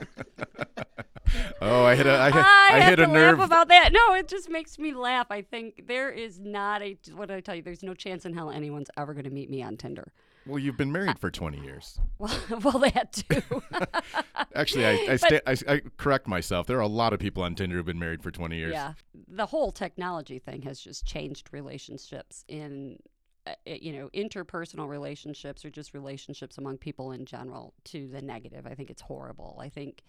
oh, I hit a, I hit, I, I hit a nerve. about that. No, it just makes me laugh. I think there is not a. What did I tell you? There's no chance in hell anyone's ever going to meet me on Tinder. well, you've been married for 20 years. Well, well, that too. Actually, I I, sta- I I correct myself. There are a lot of people on Tinder who've been married for 20 years. yeah, the whole technology thing has just changed relationships in. Uh, you know, interpersonal relationships or just relationships among people in general to the negative. I think it's horrible. I think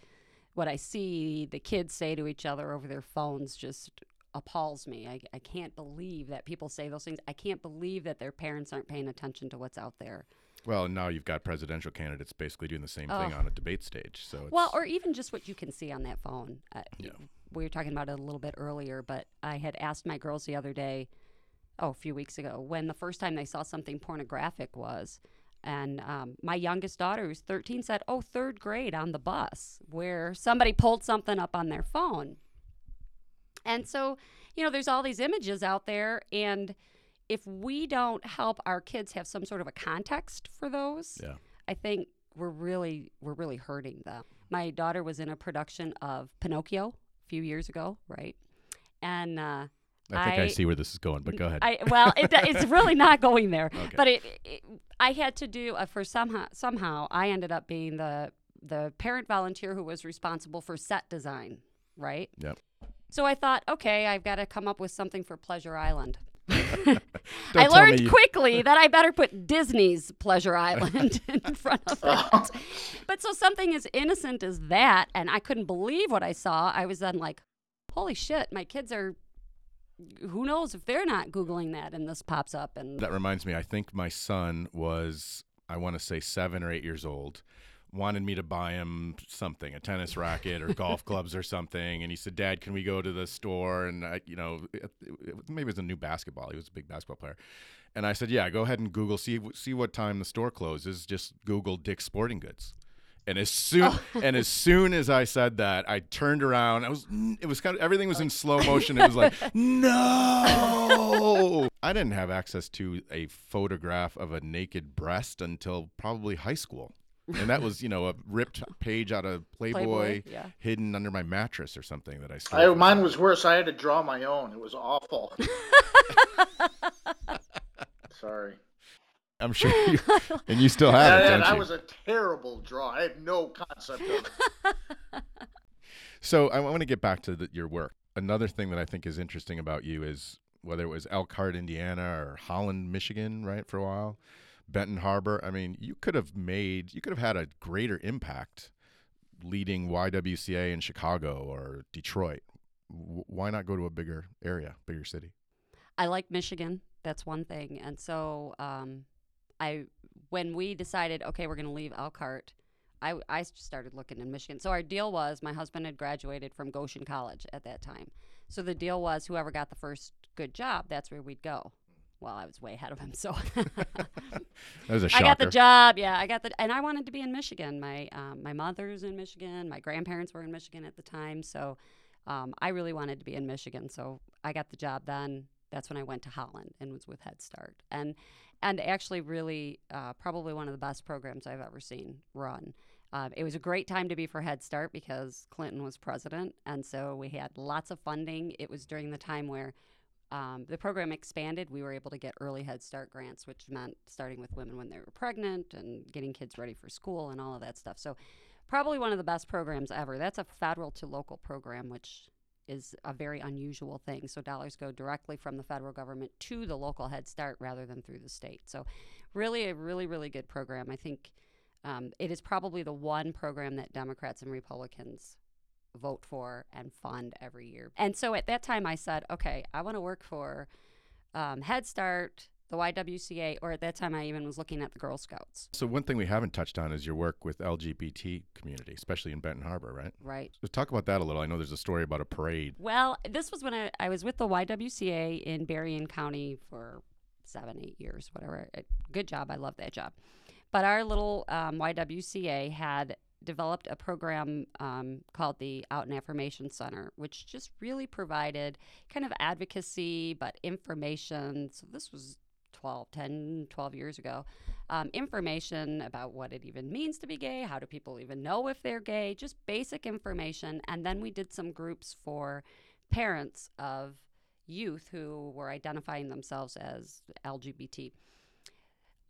what I see the kids say to each other over their phones just appalls me. I, I can't believe that people say those things. I can't believe that their parents aren't paying attention to what's out there. Well, now you've got presidential candidates basically doing the same thing Oh. on a debate stage. So it's, Well, or even just what you can see on that phone. Uh, Yeah. We were talking about it a little bit earlier, but I had asked my girls the other day, oh, a few weeks ago, when the first time they saw something pornographic was. And um, my youngest daughter, who's 13, said, oh, third grade on the bus, where somebody pulled something up on their phone. And so, you know, there's all these images out there. And if we don't help our kids have some sort of a context for those, yeah. I think we're really we're really hurting them. My daughter was in a production of Pinocchio a few years ago, right? And uh, I think I, I- see where this is going, but go ahead. I well, it, it's really not going there. Okay. But it, it, I had to do uh, for somehow somehow I ended up being the the parent volunteer who was responsible for set design, right? Yep. So I thought, okay, I've got to come up with something for Pleasure Island. I learned you- quickly that I better put Disney's Pleasure Island in front of it. But so something as innocent as that, and I couldn't believe what I saw. I was then like, holy shit, my kids are. Who knows if they're not Googling that and this pops up and That reminds me, I think my son was, I want to say seven or eight years old, wanted me to buy him something, a tennis racket or golf clubs or something. And he said, Dad, can we go to the store? And, I, you know, it, it, maybe it was a new basketball. He was a big basketball player. And I said, Yeah, go ahead and Google, see, see what time the store closes. Just Google Dick's Sporting Goods. And as soon oh. and as soon as I said that, I turned around. I was it was kind of everything was in slow motion. It was like no. I didn't have access to a photograph of a naked breast until probably high school. And that was, you know, a ripped page out of Playboy, Playboy, yeah. hidden under my mattress or something that I stole. I, mine was worse. I had to draw my own. It was awful. Sorry. I'm sure you, and you still have it, don't and I was a terrible draw. I had no concept of it. So I want to get back to the, your work. Another thing that I think is interesting about you is whether it was Elkhart, Indiana, or Holland, Michigan, right, for a while, Benton Harbor. I mean, you could have made, you could have had a greater impact leading YWCA in Chicago or Detroit. W- why not go to a bigger area, bigger city? I like Michigan. That's one thing. And so um, I, when we decided, okay, we're going to leave Elkhart, I, I started looking in Michigan. So our deal was my husband had graduated from Goshen College at that time. So the deal was whoever got the first good job, that's where we'd go. Well, I was way ahead of him, so That was a I shocker. got the job. Yeah, I got the, and I wanted to be in Michigan. My um, my mother's in Michigan. My grandparents were in Michigan at the time, so um, I really wanted to be in Michigan. So I got the job then. That's when I went to Holland and was with Head Start, and and actually really uh, probably one of the best programs I've ever seen run. Um, it was a great time to be for Head Start because Clinton was president, and so we had lots of funding. It was during the time where um, the program expanded. We were able to get early Head Start grants, which meant starting with women when they were pregnant and getting kids ready for school and all of that stuff. So, probably one of the best programs ever. That's a federal to local program, which is a very unusual thing. So, dollars go directly from the federal government to the local Head Start rather than through the state. So, really, a really, really good program. I think um, it is probably the one program that Democrats and Republicans vote for and fund every year. And so at that time, I said, okay, I want to work for um, Head Start, the YWCA, or at that time, I even was looking at the Girl Scouts. So one thing we haven't touched on is your work with LGBT community, especially in Benton Harbor, right? Right. So talk about that a little. I know there's a story about a parade. Well, this was when I, I was with the YWCA in Berrien County for seven, eight years, whatever. Uh, Good job. I love that job. But our little um, YWCA had developed a program um, called the Out and Affirmation Center, which just really provided kind of advocacy, but information. So this was 12, 10, 12 years ago. Um, information about what it even means to be gay, how do people even know if they're gay, just basic information. And then we did some groups for parents of youth who were identifying themselves as LGBT.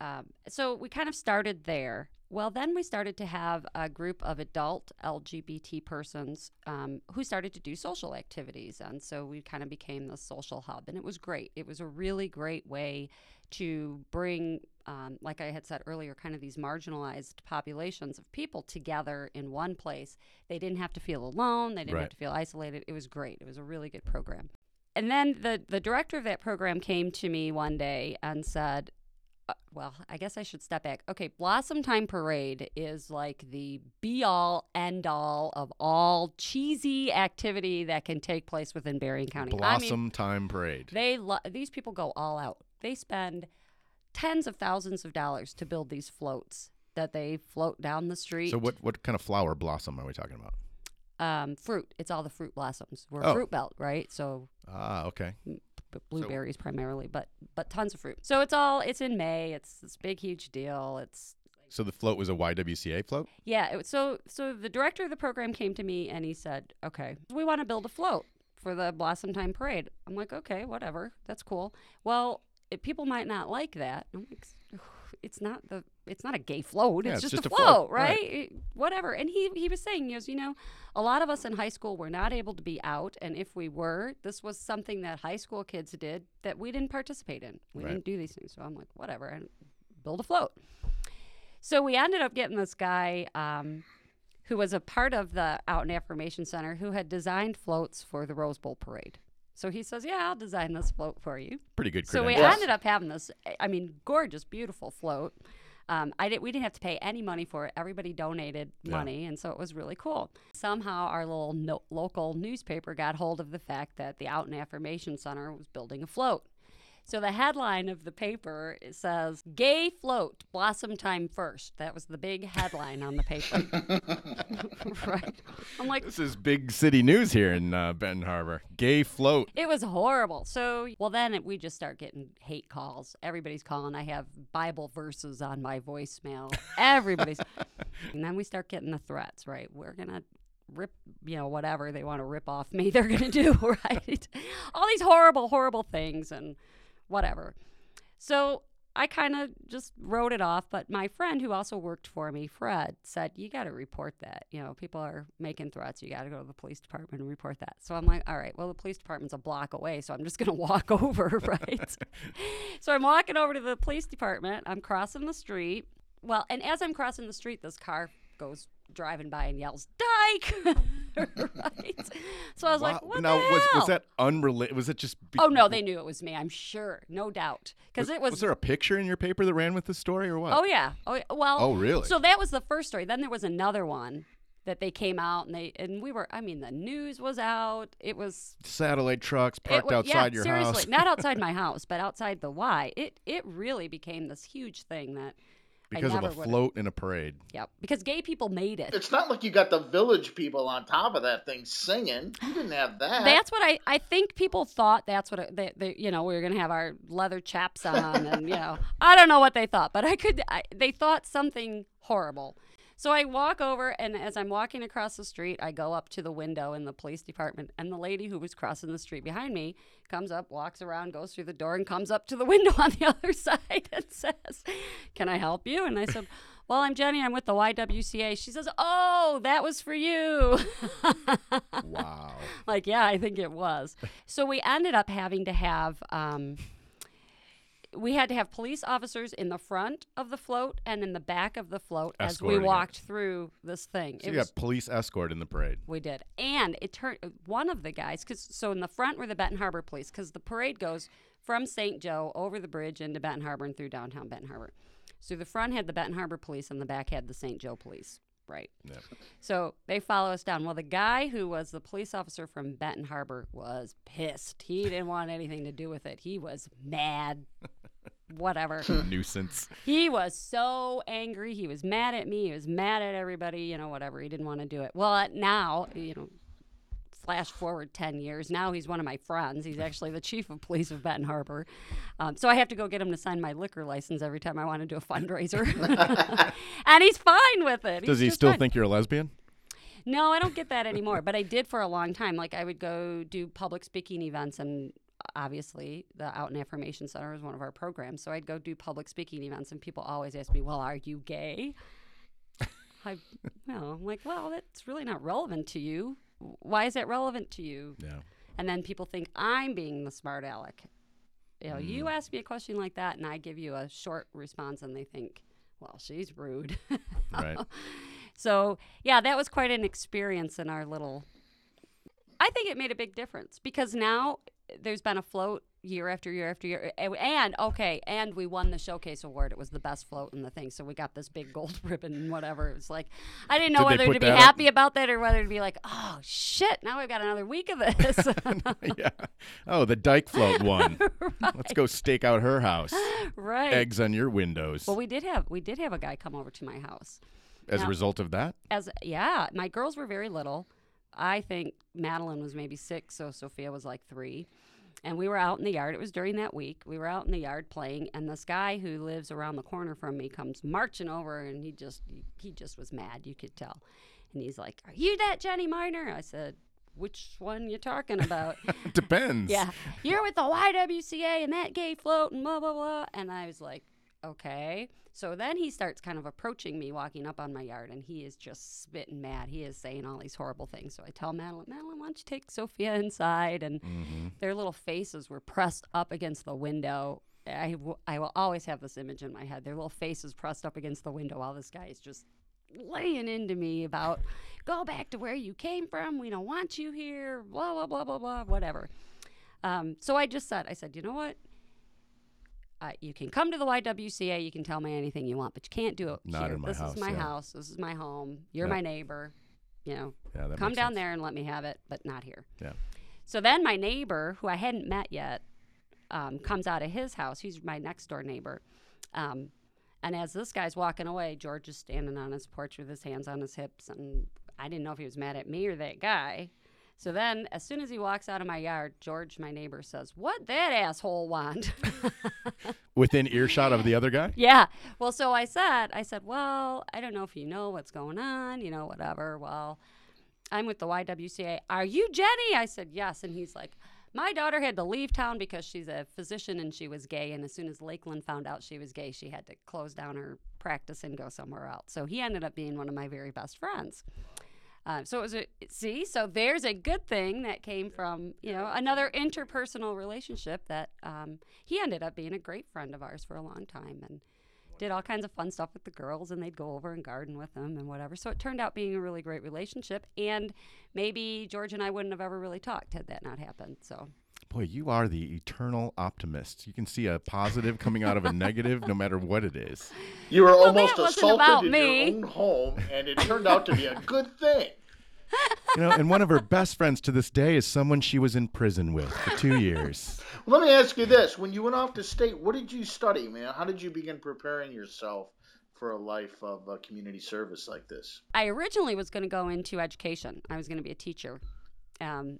Um, so we kind of started there. Well, then we started to have a group of adult LGBT persons um, who started to do social activities. And so we kind of became the social hub. And it was great. It was a really great way to bring, um, like I had said earlier, kind of these marginalized populations of people together in one place. They didn't have to feel alone, they didn't Right. have to feel isolated. It was great. It was a really good program. And then the, the director of that program came to me one day and said, uh, well, I guess I should step back. Okay, Blossom Time Parade is like the be all end all of all cheesy activity that can take place within Berrien County. I mean, Blossom Time Parade. they lo- these people go all out. They spend tens of thousands of dollars to build these floats that they float down the street. So what what kind of flower blossom are we talking about? Um, fruit. It's all the fruit blossoms. We're Oh. a fruit belt, right? So Ah, okay. Blueberries primarily, but but tons of fruit. So it's all it's in May. It's this big huge deal. It's So the float was a YWCA float. yeah. It, was- so so the director of the program came to me and he said, "Okay, we want to build a float for the Blossom Time Parade." I'm like, "Okay, whatever. That's cool." Well, it, people might not like that. I'm like, it's not the it's not a gay float. Yeah, it's, it's just, just a a float, float, right. right? Whatever. And he he was saying, he goes, you know, a lot of us in high school were not able to be out, and if we were, this was something that high school kids did that we didn't participate in. We Right. didn't do these things. So I'm like, whatever, and build a float. So we ended up getting this guy. Um, who was a part of the Out and Affirmation Center who had designed floats for the Rose Bowl parade. So he says, Yeah, I'll design this float for you. Pretty good So we ended up having this, I mean, gorgeous, beautiful float. Um, I didn't, we didn't have to pay any money for it. Everybody donated Yeah. money, and so it was really cool. Somehow, our little no- local newspaper got hold of the fact that the Out and Affirmation Center was building a float. So the headline of the paper it says "Gay Float Blossom Time First. That was the big headline on the paper. right? I'm like, This is big city news here in uh, Benton Harbor. Gay float. It was horrible. So, well, then it, we just start getting hate calls. Everybody's calling. I have Bible verses on my voicemail. Everybody's. and then we start getting the threats, right? We're going to rip, you know, whatever they want to rip off me, they're going to do, right? All these horrible, horrible things and whatever. So I kind of just wrote it off. But my friend who also worked for me, Fred, said, You got to report that. You know, people are making threats. You got to go to the police department and report that. So I'm like, All right, well, the police department's a block away. So I'm just going to walk over, right? so I'm walking over to the police department. I'm crossing the street. Well, and as I'm crossing the street, this car goes driving by and yells, Dyke! right? So I was like, Wow. What now the was hell? was that unrelated? Was it just? be- Oh no, they knew it was me. I'm sure, no doubt, because it was. Was there a picture in your paper that ran with the story or what? oh yeah. Oh well. Oh, really? So that was the first story. Then there was another one that they came out and they and we were. I mean, the news was out. It was Satellite trucks parked wa- outside yeah, your seriously, house seriously not outside my house, but outside the Y. It it really became this huge thing that because I of a never would've- float in a parade. Yep, because gay people made it. It's not like you got the village people on top of that thing singing. You didn't have that. That's what I, I think people thought. That's what it, they, they, you know, we were gonna have our leather chaps on, and you know, I don't know what they thought, but I could. I, they thought something horrible. So I walk over, and as I'm walking across the street, I go up to the window in the police department, and the lady who was crossing the street behind me comes up, walks around, goes through the door, and comes up to the window on the other side and says, "Can I help you?" And I said. Well, I'm Jenny. I'm with the YWCA. She says, "Oh, that was for you." Wow. like, yeah, I think it was. So we ended up having to have, um, we had to have police officers in the front of the float and in the back of the float as we Escorting it. walked through this thing. So it you was, got police escort in the parade. we did, and it turned one of the guys because so in the front were the Benton Harbor police because the parade goes from St. Joe over the bridge into Benton Harbor and through downtown Benton Harbor. So the front had the Benton Harbor police and the back had the St. Joe police. Right. Yeah. So they follow us down. Well, the guy who was the police officer from Benton Harbor was pissed. He didn't want anything to do with it. He was mad. Whatever. Nuisance. he was so angry. He was mad at me. He was mad at everybody. You know, whatever. He didn't want to do it. Well, uh, now, you know, flash forward 10 years. Now he's one of my friends. He's actually the chief of police of Benton Harbor. Um, so I have to go get him to sign my liquor license every time I want to do a fundraiser. and he's fine with it. Does He's he still fine. think you're a lesbian? No, I don't get that anymore, but I did for a long time. Like I would go do public speaking events and obviously the Out and Affirmation Center is one of our programs. So I'd go do public speaking events and people always ask me, "Well, are you gay?" I well, I'm like, "Well, that's really not relevant to you. Why is that relevant to you?" Yeah. And then people think I'm being the smart aleck. You know, you mm. ask me a question like that and I give you a short response and they think, "Well, she's rude." Right. So, yeah, that was quite an experience in our little. I think it made a big difference because now there's been a float year after year after year. And, okay, and we won the Showcase Award. It was the best float in the thing. So we got this big gold ribbon and whatever. It was like, I didn't know Did whether to be that up? happy about that or whether to be like, oh, shit, now we've got another week of this. yeah. Oh, the Dyke float one. Let's go stake out her house. right. Eggs on your windows. Well, we did have we did have a guy come over to my house. As a result of that, as yeah, my girls were very little. I think Madeline was maybe six, so Sophia was like three. And we were out in the yard. It was during that week. We were out in the yard playing, and this guy who lives around the corner from me comes marching over, and he just he just was mad. You could tell. And he's like, "Are you that Jenny Miner?" I said, "Which one you talking about?" depends. yeah, you're with the YWCA and that gay float and blah blah blah. And I was like, okay. So then he starts kind of approaching me, walking up on my yard, and he is just spitting mad. He is saying all these horrible things. So I tell Madeline, Madeline, why don't you take Sophia inside? And Mm-hmm. their little faces were pressed up against the window. I, w- I will always have this image in my head. Their little faces pressed up against the window while this guy is just laying into me about go back to where you came from. We don't want you here. Blah blah blah blah blah. Whatever. Um, so I just said, I said, you know what? Uh, you can come to the YWCA. You can tell me anything you want, but you can't do it Not here. in my this house, is my yeah. house. This is my home. You're Yeah. my neighbor. You know, Yeah, come down sense. there and let me have it, but not here. Yeah. So then my neighbor, who I hadn't met yet, um, comes out of his house. He's my next door neighbor. Um, and as this guy's walking away, George is standing on his porch with his hands on his hips. And I didn't know if he was mad at me or that guy. So then, as soon as he walks out of my yard, George, my neighbor, says, What that asshole want? Within earshot of the other guy? Yeah. Well, so I said, I said, well, I don't know if you know what's going on, you know, whatever. Well, I'm with the YWCA. Are you Jenny? I said, yes. And he's like, my daughter had to leave town because she's a physician and she was gay. And as soon as Lakeland found out she was gay, she had to close down her practice and go somewhere else. So he ended up being one of my very best friends. Uh, so it was a see. So there's a good thing that came from you know another interpersonal relationship that um, he ended up being a great friend of ours for a long time and did all kinds of fun stuff with the girls and they'd go over and garden with them and whatever. So it turned out being a really great relationship and maybe George and I wouldn't have ever really talked had that not happened. So Boy, you are the eternal optimist. You can see a positive coming out of a negative no matter what it is. You were Well, almost that assaulted about in me. your own home, and it turned out to be a good thing. You know, and one of her best friends to this day is someone she was in prison with for two years. Let me ask you this: When you went off to state, what did you study, man? How did you begin preparing yourself for a life of uh, community service like this? I originally was going to go into education. I was going to be a teacher. Um,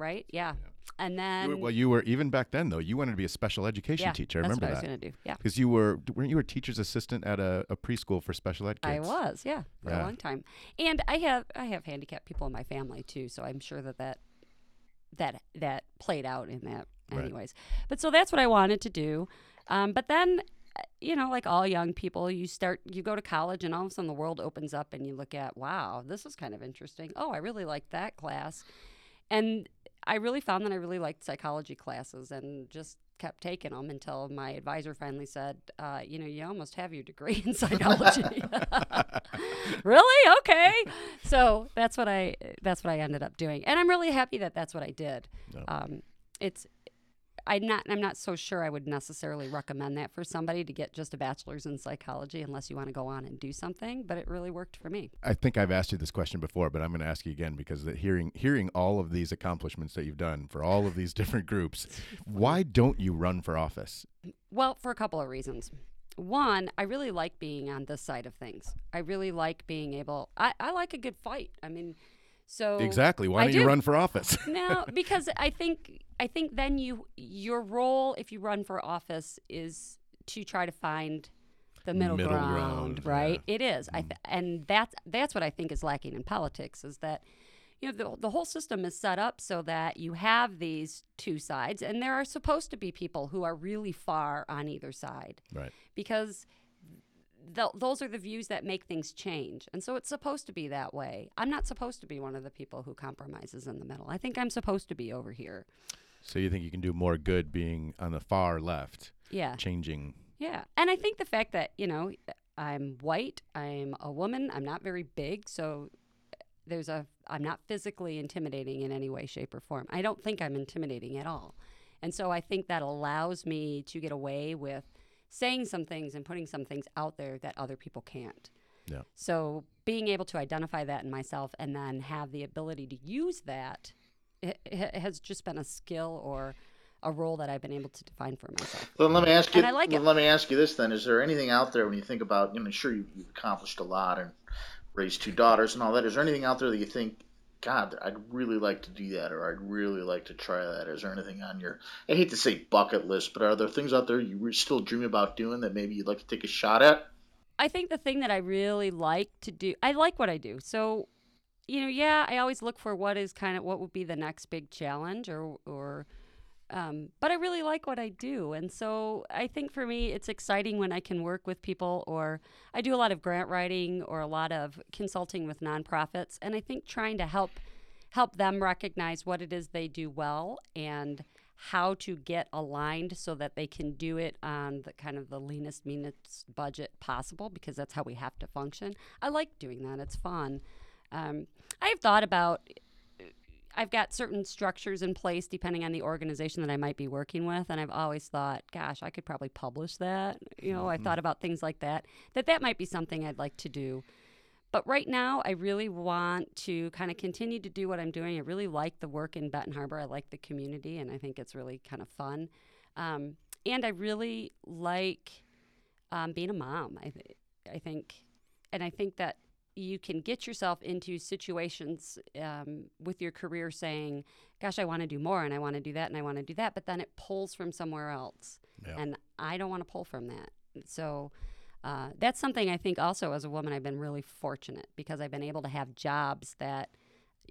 right? Yeah. And then You were- well, you were even back then though. You wanted to be a special education yeah, teacher. I that's remember what I was that going to do. Yeah. because you were weren't you a teacher's assistant at a, a preschool for special ed kids? I was, yeah, for Yeah. a long time. And I have I have handicapped people in my family too, so I'm sure that that that that played out in that Right. anyways. But so that's what I wanted to do. Um, but then uh, you know, like all young people, you start you go to college and all of a sudden the world opens up and you look at, wow, this is kind of interesting. Oh, I really like that class. And I really found that I really liked psychology classes and just kept taking them until my advisor finally said, uh, you know, you almost have your degree in psychology. really? Okay. So that's what I that's what I ended up doing, and I'm really happy that that's what I did. Um, it's I'm not I'm not so sure I would necessarily recommend that for somebody to get just a bachelor's in psychology unless you want to go on and do something, but it really worked for me. I think I've asked you this question before, but I'm going to ask you again because hearing hearing all of these accomplishments that you've done for all of these different groups, why don't you run for office? Well, for a couple of reasons. One, I really like being on this side of things. I really like being able. I, I like a good fight. I mean, so Exactly. Why I don't you run for office? no, because I think I think then you your role if you run for office is to try to find the middle, Middle ground, ground, right? yeah. It is. I mm. th- and that's that's what I think is lacking in politics is that you know the, the whole system is set up so that you have these two sides and there are supposed to be people who are really far on either side right. because th- those are the views that make things change. And so it's supposed to be that way. I'm not supposed to be one of the people who compromises in the middle. I think I'm supposed to be over here. So you think you can do more good being on the far left, Yeah. changing? Yeah. And I think the fact that, you know, I'm white, I'm a woman, I'm not very big, so there's a I'm not physically intimidating in any way shape or form. I don't think I'm intimidating at all. And so I think that allows me to get away with saying some things and putting some things out there that other people can't. Yeah. So being able to identify that in myself and then have the ability to use that it, it has just been a skill or a role that I've been able to define for myself. Well, let me ask you. And I like well, it. Let me ask you this then: Is there anything out there when you think about? You know, sure you've accomplished a lot and raised two daughters and all that. Is there anything out there that you think, God, I'd really like to do that, or I'd really like to try that? Is there anything on your? I hate to say bucket list, but are there things out there you still dream about doing that maybe you'd like to take a shot at? I think the thing that I really like to do, I like what I do. So, you know, yeah, I always look for what is kind of what would be the next big challenge or or Um, but I really like what I do. And so I think for me, it's exciting when I can work with people, or I do a lot of grant writing or a lot of consulting with nonprofits. And I think trying to help help them recognize what it is they do well and how to get aligned so that they can do it on the kind of the leanest, meanest budget possible because that's how we have to function. I like doing that. It's fun. Um, I've thought about I've got certain structures in place depending on the organization that I might be working with, and I've always thought, gosh, I could probably publish that. You know, I thought about things like that. That that might be something I'd like to do. But right now, I really want to kind of continue to do what I'm doing. I really like the work in Benton Harbor. I like the community, and I think it's really kind of fun. Um, and I really like um, being a mom. I, th- I think, and I think that you can get yourself into situations um, with your career saying, gosh, I want to do more and I want to do that and I want to do that, but then it pulls from somewhere else. Yeah. And I don't want to pull from that. So uh, that's something I think also as a woman, I've been really fortunate because I've been able to have jobs that.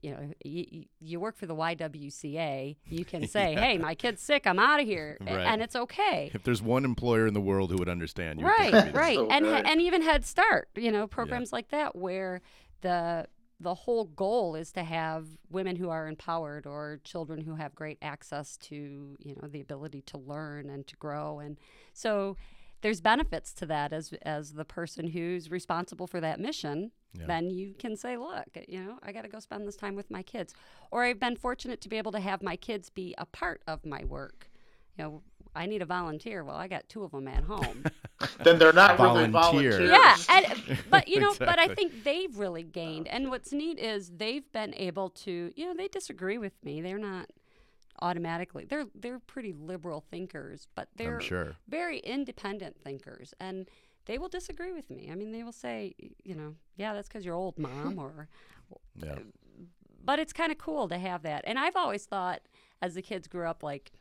You know, you, you work for the YWCA. You can say, "Hey, my kid's sick. I'm out of here," Right. and it's okay. If there's one employer in the world who would understand, you right right So and good. and even head start you know programs like that where the the whole goal is to have women who are empowered or children who have great access to you know the ability to learn and to grow and so there's benefits to that as as the person who's responsible for that mission Yeah. then you can say look you know i got to go spend this time with my kids or i've been fortunate to be able to have my kids be a part of my work you know i need a volunteer well i got two of them at home Then they're not really volunteers. yeah, and, but you know, but I think they've really gained. And what's neat is they've been able to, you know, they disagree with me. They're not automatically. They're they're pretty liberal thinkers, but they're sure. very independent thinkers, and they will disagree with me. I mean, they will say, you know, yeah, that's because you're old, mom, or Yeah. Uh, but it's kind of cool to have that. And I've always thought, as the kids grew up, like,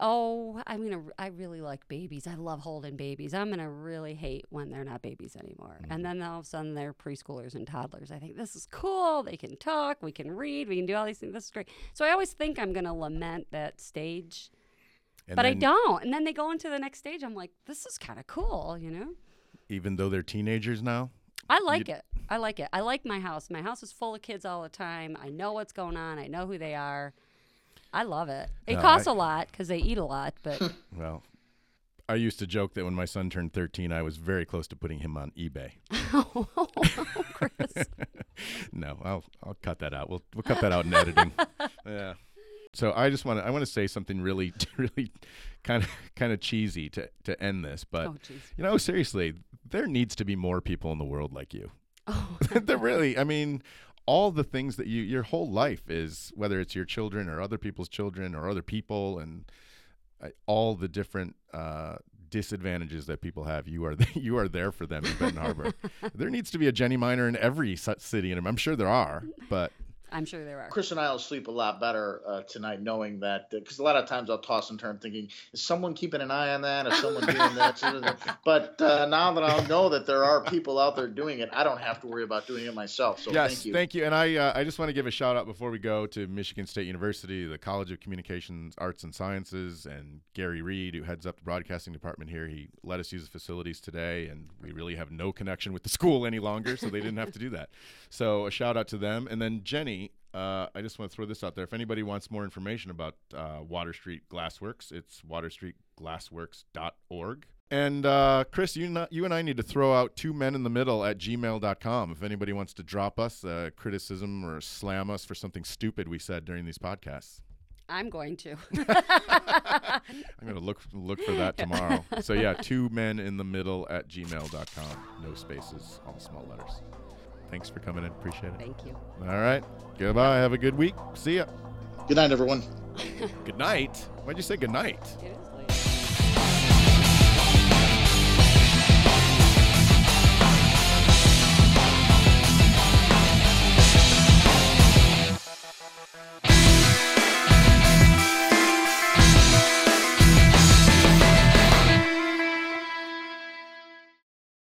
oh, I'm gonna, I really like babies. I love holding babies. I'm gonna really hate when they're not babies anymore. And mm-hmm. then all of a sudden they're preschoolers and toddlers. I think this is cool. They can talk. We can read. We can do all these things. This is great. So I always think I'm gonna lament that stage. And but I don't. And then they go into the next stage. I'm like, this is kind of cool, you know? Even though they're teenagers now, I like it. I like it. I like my house. My house is full of kids all the time. I know what's going on. I know who they are. I love it. It No, costs I- a lot because they eat a lot, but well, I used to joke that when my son turned 13, I was very close to putting him on eBay. oh, Chris. no, I'll I'll cut that out. We'll we'll cut that out in editing. So I just want to I want to say something really really kind of kind of cheesy to to end this, but Oh, you know seriously, there needs to be more people in the world like you. Oh, there really, I mean, all the things that you your whole life is whether it's your children or other people's children or other people and uh, all the different uh, disadvantages that people have. You are you are there for them in Benton Harbor. there needs to be a Jenny Miner in every city, and I'm sure there are. But I'm sure there are. Chris and I will sleep a lot better uh, tonight knowing that because a lot of times I'll toss and turn thinking is someone keeping an eye on that is someone doing that but uh, now that I'll know that there are people out there doing it I don't have to worry about doing it myself so yes, thank you And I uh, I just want to give a shout out before we go to Michigan State University, the College of Communications, Arts and Sciences, and Gary Reed, who heads up the broadcasting department here. He let us use the facilities today, and we really have no connection with the school any longer, so they didn't have to do that. So a shout out to them. And then Jenny, uh, I just want to throw this out there. If anybody wants more information about uh, Water Street Glassworks, it's waterstreetglassworks.org. And uh, Chris, you, not, you and I need to throw out two men in the middle at gmail.com. If anybody wants to drop us uh, criticism or slam us for something stupid we said during these podcasts, I'm going to. I'm going to look look for that tomorrow. so, yeah, two men in the middle at gmail.com. No spaces, all small letters. Thanks for coming in. Appreciate it. Thank you. All right. Goodbye. Have a good week. See ya. good night everyone Good night. Why'd you say good night? It is late.